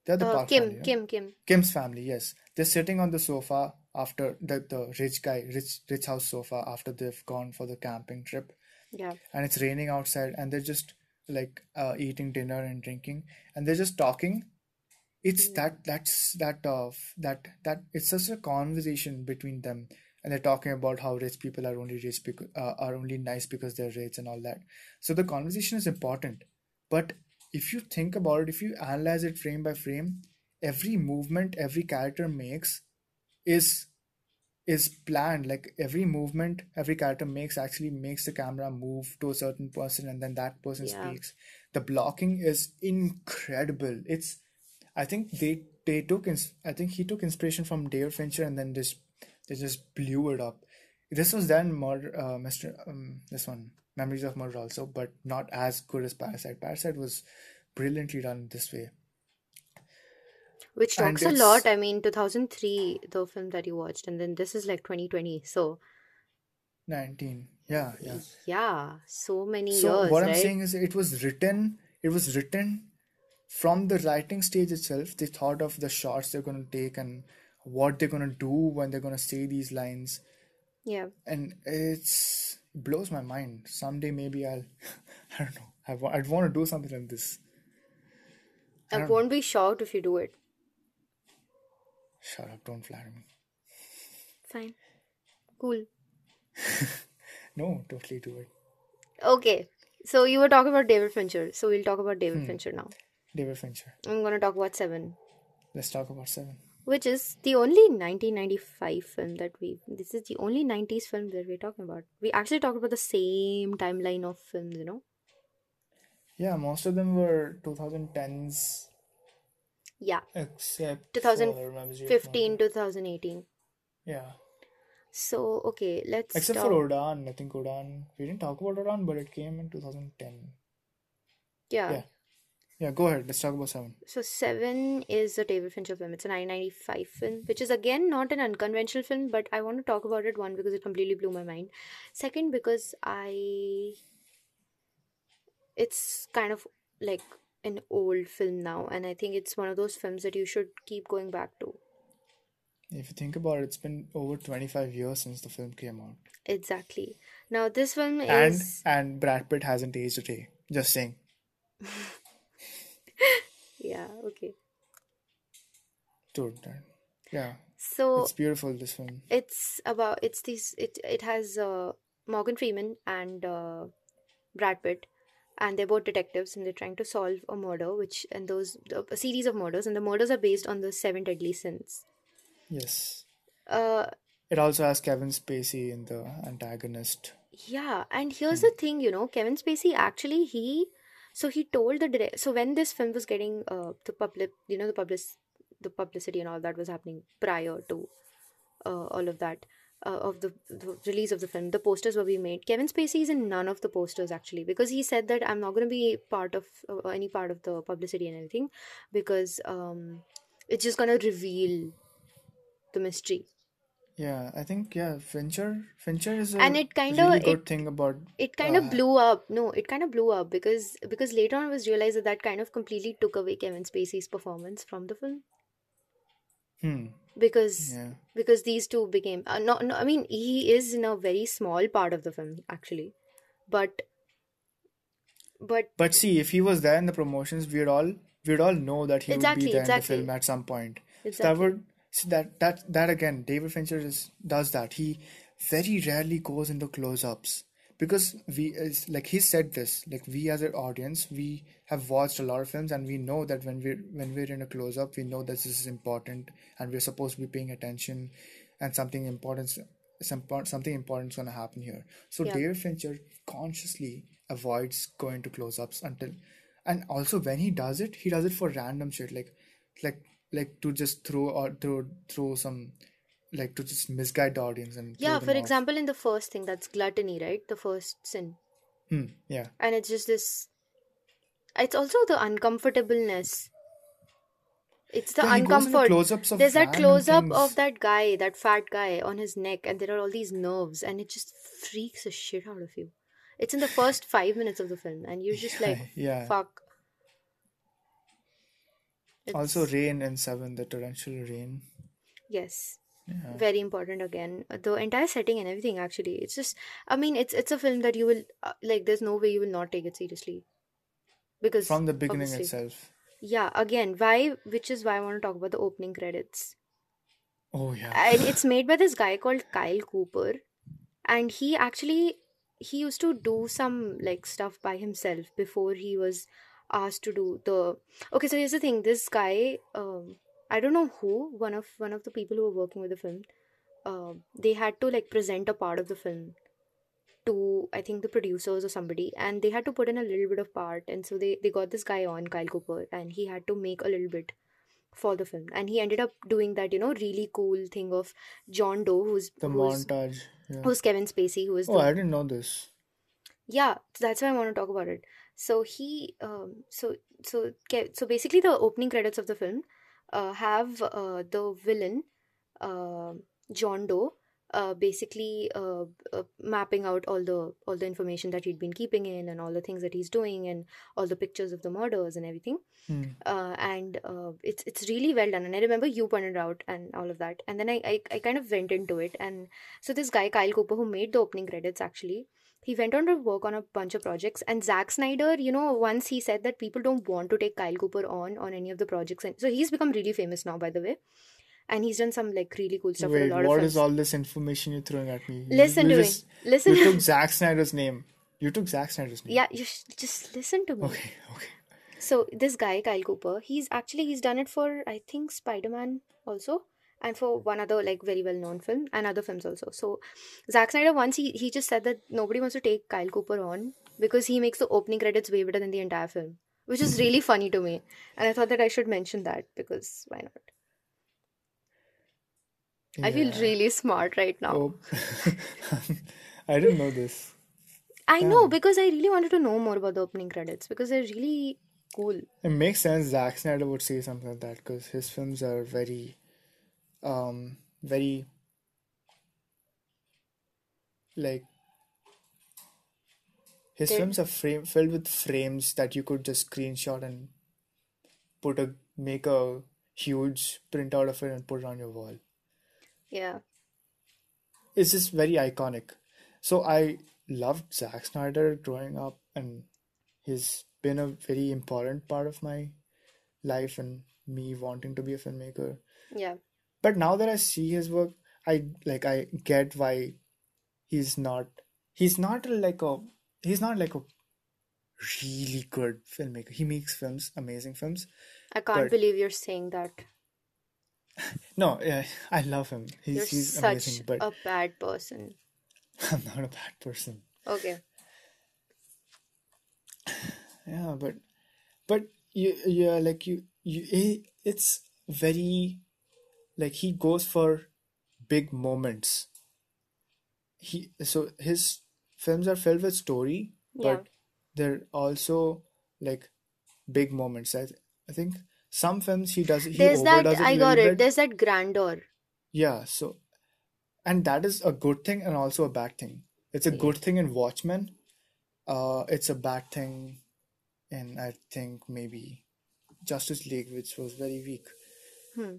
They're the Uh, Park Kim, family, right? Kim, Kim. Kim's family, yes. They're sitting on the sofa after the the rich guy, rich rich house sofa after they've gone for the camping trip Yeah, and it's raining outside and they're just like uh, eating dinner and drinking and they're just talking. It's mm, that that's that uh that that it's just a conversation between them and they're talking about how rich people are only rich because uh, are only nice because they're rich and all that. So the conversation is important but if you think about it if you analyze it frame by frame every movement every character makes is is planned like every movement every character makes actually makes the camera move to a certain person and then that person yeah, speaks. The blocking is incredible. It's i think they they took ins- i think he took inspiration from david fincher and then just they just blew it up. This was then murder uh, mr um, this one memories of murder also but not as good as parasite. Parasite was brilliantly done this way which and talks a lot. I mean, 2003, the film that you watched, and then this is like 2020. So, 19 yeah yeah yeah, so many So years, what I'm right? saying is it was written, it was written from the writing stage itself. They thought of the shots they're going to take and what they're going to do when they're going to say these lines. Yeah, And it's it blows my mind. Someday maybe I'll, I don't know, I I'd want to do something like this. I I don't know. won't be shocked if you do it. Shut up, don't flatter me. Fine, cool. No, totally do it. Okay, so you were talking about David Fincher, so we'll talk about David Hmm. Fincher now. David Fincher. I'm gonna talk about Seven, Let's talk about Seven. which is the only 1995 film that we. This is the only 90s film that we're talking about. We actually talked about the same timeline of films, you know. Yeah, most of them were 2010s Yeah, except for Memories of 2015, 2018. Yeah. So okay, let's Except for talk. Udaan, I think Udaan. We didn't talk about Udaan, but it came in 2010. Yeah. Yeah, yeah. Go ahead. Let's talk about Seven. So Seven is a David Fincher film. It's a 1995 film, which is again not an unconventional film, but I want to talk about it one because it completely blew my mind. Second, because I it's kind of like an old film now, and I think it's one of those films that you should keep going back to. If you think about it, it's been over 25 years since the film came out, Exactly. Now this film and is and Brad Pitt hasn't aged a day. Just saying. yeah okay. Dude, yeah, So it's beautiful. This film. it's about it's these it it has uh, Morgan Freeman and uh, Brad Pitt and they're both detectives and they're trying to solve a murder which and those a series of murders and the murders are based on the seven deadly sins Yes. uh It also has Kevin Spacey in the antagonist. yeah and here's Hmm. the thing you know Kevin Spacey actually he so he told the direct so when this film was getting uh the public you know the public the publicity and all that was happening prior to uh, all of that uh, of the, the release of the film. The posters were being made. Kevin spacey is in none of the posters actually because he said that i'm not going to be part of uh, any part of the publicity and anything because um it's just going to reveal the mystery. Yeah, I think yeah, Fincher Fincher is and it kind of really good it thing about it kind of uh blew up. No it kind of blew up because because later on it was realized that that kind of completely took away kevin spacey's performance from the film hmm because yeah. because these two became uh, no, no i mean he is in a very small part of the film actually but but But see, if he was there in the promotions, we'd all we'd all know that he would be exactly there in the film at some point. So that would see that that that again, David Fincher is does that. He very rarely goes into close-ups because we is like he said this like we as an audience we have watched a lot of films and we know that when we're when we're in a close-up we know that this is important and we're supposed to be paying attention and something important some something important is going to happen here. So yeah. David Fincher consciously avoids going to close-ups until and also when he does it he does it for random shit like like like to just throw or throw throw some like to just misguide the audience and yeah for off. example in the first thing that's gluttony right? The first sin. Hmm yeah. And it's just this it's also the uncomfortableness. It's the yeah uncomfort. of there's that close up of that guy that fat guy on his neck and there are all these nerves and it just freaks the shit out of you. It's in the first five minutes of the film and you're just yeah like yeah. fuck. Also rain in seven the torrential rain. Yes yeah. very important again. The entire setting and everything actually. It's just i mean it's it's a film that you will uh, like there's no way you will not take it seriously. Because from the beginning obviously itself. Yeah again why which is why i want to talk about the opening credits. Oh yeah. And it's made by this guy called kyle cooper and he actually he used to do some like stuff by himself before he was asked to do the okay so here's the thing. This guy um i don't know who one of one of the people who were working with the film uh, they had to like present a part of the film to I think the producers or somebody, and they had to put in a little bit of part, and so they they got this guy on Kyle Cooper, and he had to make a little bit for the film, and he ended up doing that you know really cool thing of John Doe, who's the who's montage yeah. who's Kevin Spacey, who is oh the I didn't know this. Yeah that's why I want to talk about it. So he um so so so basically the opening credits of the film have uh the villain uh, John Doe uh, basically uh, uh, mapping out all the all the information that he'd been keeping in and all the things that he's doing and all the pictures of the murders and everything. Uh, and uh, it's it's really well done. And I remember you pointed out and all of that. And then I, I I kind of went into it. And so this guy Kyle Cooper who made the opening credits actually he went on to work on a bunch of projects. And Zack Snyder you know once he said that people don't want to take Kyle Cooper on on any of the projects. And so he's become really famous now by the way. And he's done some like really cool stuff for a wait lot of what is all this information you're throwing at me? Listen you to me. Listen. you took Zack Snyder's name. You took Zack Snyder's name. Yeah, you sh- just listen to me. okay okay. So this guy Kyle Cooper, he's actually he's done it for I think Spider Man also, and for one other like very well known film and other films also. So Zack Snyder once he he just said that nobody wants to take Kyle Cooper on because he makes the opening credits way better than the entire film, which is really funny to me. And I thought that I should mention that because why not? I feel really smart right now. oh I didn't know this I know because I really wanted to know more about the opening credits because they're really cool. It makes sense Zack Snyder would say something like that because his films are very, um, very like his films are frame filled with frames that you could just screenshot and put a make a huge printout of it and put it on your wall. yeah. It's just very iconic. So I loved Zack Snyder growing up, and he's been a very important part of my life and me wanting to be a filmmaker. Yeah. But now that I see his work, I like I get why he's not he's not like a he's not like a really good filmmaker. He makes films, amazing films, I can't believe you're saying that. no, yeah, I love him. You're He's he's such amazing, but a bad person. I'm not a bad person. Okay. Yeah, but but you yeah like you you he, it's very like he goes for big moments. He so his films are filled with story, Yeah. but they're also like big moments. I th- I think some films he does he There's that, overdoes it a I got it. bit. There's that grandeur. Yeah, so and that is a good thing and also a bad thing. It's a Yeah. good thing in Watchmen. Uh, it's a bad thing in I think maybe Justice League, which was very weak. Hmm.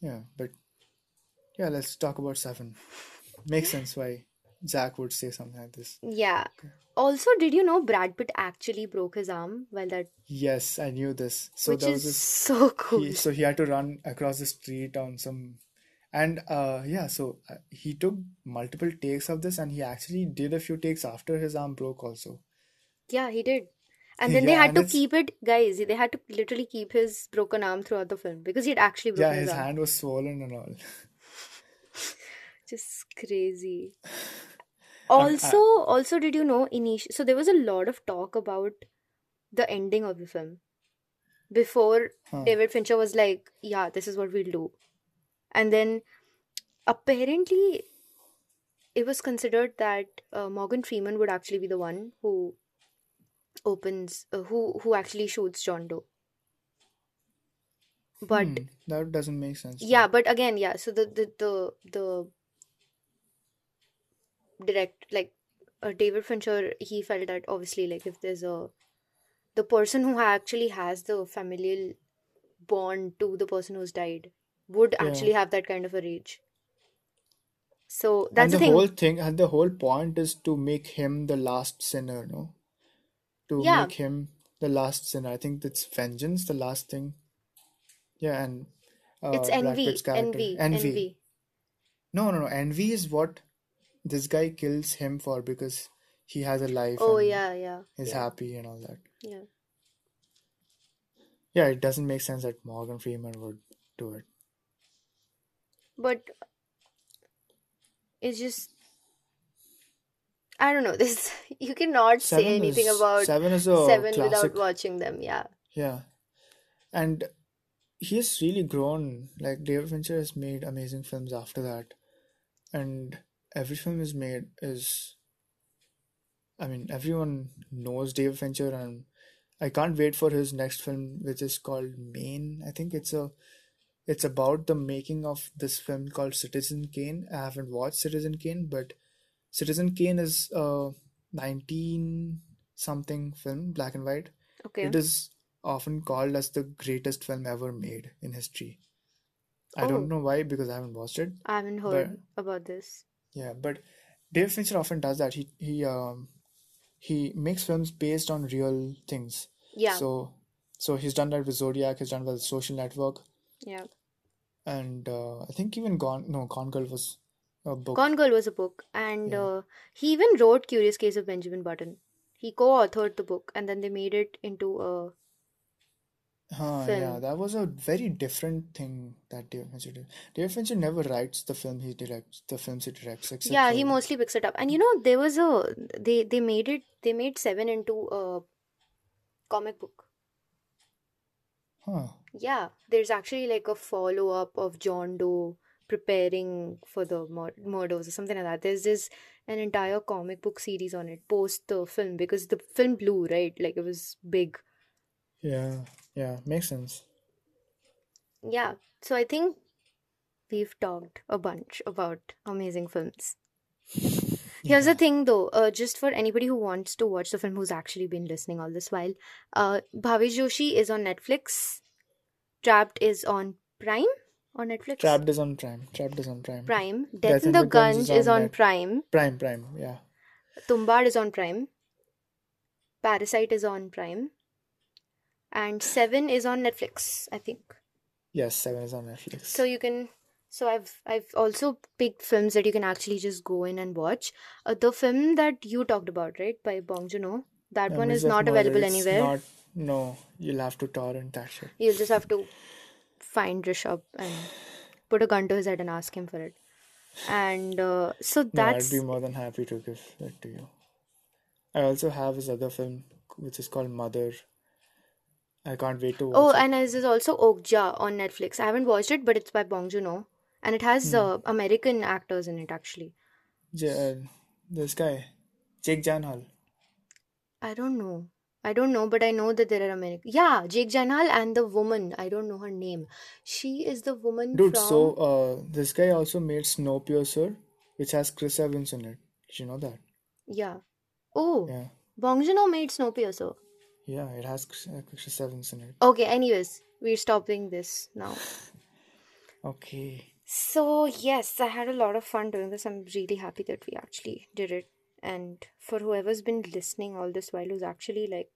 Yeah, but yeah, let's talk about Seven. Makes sense why Zack would say something like this. Yeah. Also, did you know Brad Pitt actually broke his arm while that, Yes, I knew this. So which there was this so cool. he so he had to run across the street on some and uh yeah so uh, he took multiple takes of this and he actually did a few takes after his arm broke also Yeah, he did. And then they had to keep it, guys, they had to literally keep his broken arm throughout the film because he had actually yeah broken his his arm. hand was swollen and all Just crazy. and Also, uh, also, did you know initial? So there was a lot of talk about the ending of the film before huh David Fincher was like, "Yeah, this is what we'll do," and then apparently it was considered that uh, Morgan Freeman would actually be the one who opens, uh, who who actually shoots John Doe. But hmm that doesn't make sense yeah, but again, yeah. So the the the the direct like uh, David Fincher, he felt that obviously like if there's a the person who actually has the familial bond to the person who's died would yeah actually have that kind of a rage. So and that's the the thing. whole thing and the whole point is to make him the last sinner no to Yeah, make him the last sinner I think it's vengeance the last thing yeah and it's uh Brad envy, Pitt's character envy, envy envy. No, no, no. Envy is what this guy kills him for because he has a life Oh and yeah, yeah, is yeah, happy and all that. yeah. Yeah, it doesn't make sense that Morgan Freeman would do it. But it's just I don't know. This you cannot say anything is about Seven is a Seven without watching them. Yeah. Yeah. And he's really grown. Like David Fincher has made amazing films after that. And every film is made is I mean, everyone knows David Fincher and I can't wait for his next film, which is called Mank. I think it's a It's about the making of this film called Citizen Kane. I haven't watched Citizen Kane, but Citizen Kane is a 19 something film, black and white. Okay. It is often called as the greatest film ever made in history. I don't Oh, know why because I haven't watched it, I haven't but heard about this. yeah, but David Fincher often does that. He he um he makes films based on real things. Yeah. So so he's done that with Zodiac, he's done with Social Network, Yeah. and uh, I think even Gone no Gone Girl was a book. Gone Girl was a book, and Yeah. uh, he even wrote Curious Case of Benjamin Button. He co-authored the book, and then they made it into a Huh, yeah, that was a very different thing that David Fincher did. David Fincher never writes the film he directs, the films he directs, except Yeah, he mostly picks it up. And you know, there was a they they made it they made Seven into a comic book. huh. Yeah, there's actually like a follow-up of John Doe preparing for the mur murders or something like that. There's this an entire comic book series on it post the film because the film blew, right? Like it was big. Yeah, yeah, makes sense. Yeah, so I think we've talked a bunch about amazing films. Here's the thing though, uh, just for anybody who wants to watch the film who's actually been listening all this while, uh, Bhavesh Joshi is on Netflix. Trapped is on Prime or Netflix? Trapped is on Prime. Trapped is on Prime. Prime. Death Death in and the the Guns is Gunj is on on Prime. Prime, Prime, yeah. Tumbad is on Prime. Parasite is on Prime. And Seven is on Netflix, I think. Yes, Seven is on Netflix. So you can. So I've I've also picked films that you can actually just go in and watch. Uh, the film that you talked about, right, by Bong Joon-ho, that one is not Murder. available anywhere. not. No, you'll have to torrent that shit. You'll just have to find Rishabh and put a gun to his head and ask him for it. And uh, so No, I'd be more than happy to give it to you. I also have his other film, which is called Mother. I can't wait to oh, watch it. and there's also Okja on Netflix. I haven't watched it, but it's by Bong Joon-ho, and it has Hmm. uh, American actors in it actually. J- uh, this guy, Jake Gyllenhaal. I don't know. I don't know, but I know that there are American. Yeah, Jake Gyllenhaal and the woman. I don't know her name. She is the woman Dude, so uh, this guy also made Snowpiercer. which has Chris Evans in it. Did you know that? Yeah. Oh, Yeah, Bong Joon-ho made Snowpiercer. yeah, it has Chris, uh, Chris Evans in it. Okay, anyways, we're stopping this now. Okay. So, yes, I had a lot of fun doing this. I'm really happy that we actually did it. And for whoever's been listening all this while, who's actually like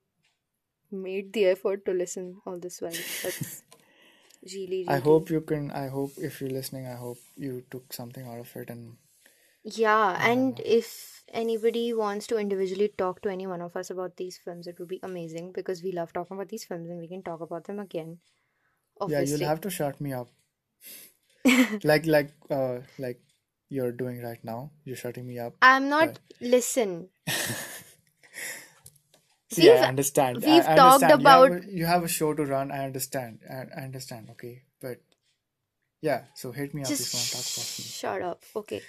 made the effort to listen all this while, that's really, really I hope you can. I hope if you're listening, I hope you took something out of it. And Yeah, and if anybody wants to individually talk to any one of us about these films, it would be amazing because we love talking about these films and we can talk about them again. yeah, you'll have to shut me up, like like uh like you're doing right now. You're shutting me up. I'm not, listen, See, I We've- understand. We've I talked about- You have, a, you have a show to run. I understand. I, I understand. Okay, but yeah. So hit me up if you want to talk about me. shut up. Okay.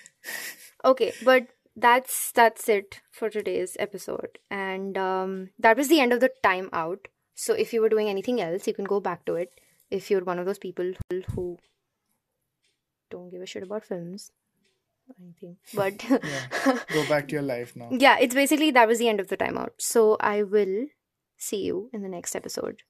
Okay, but that's that's it for today's episode. And um that was the end of the time out. So if you were doing anything else, you can go back to it. If you're one of those people who don't give a shit about films or anything. But Yeah. Go back to your life now. yeah, it's basically that was the end of the timeout. So I will see you in the next episode.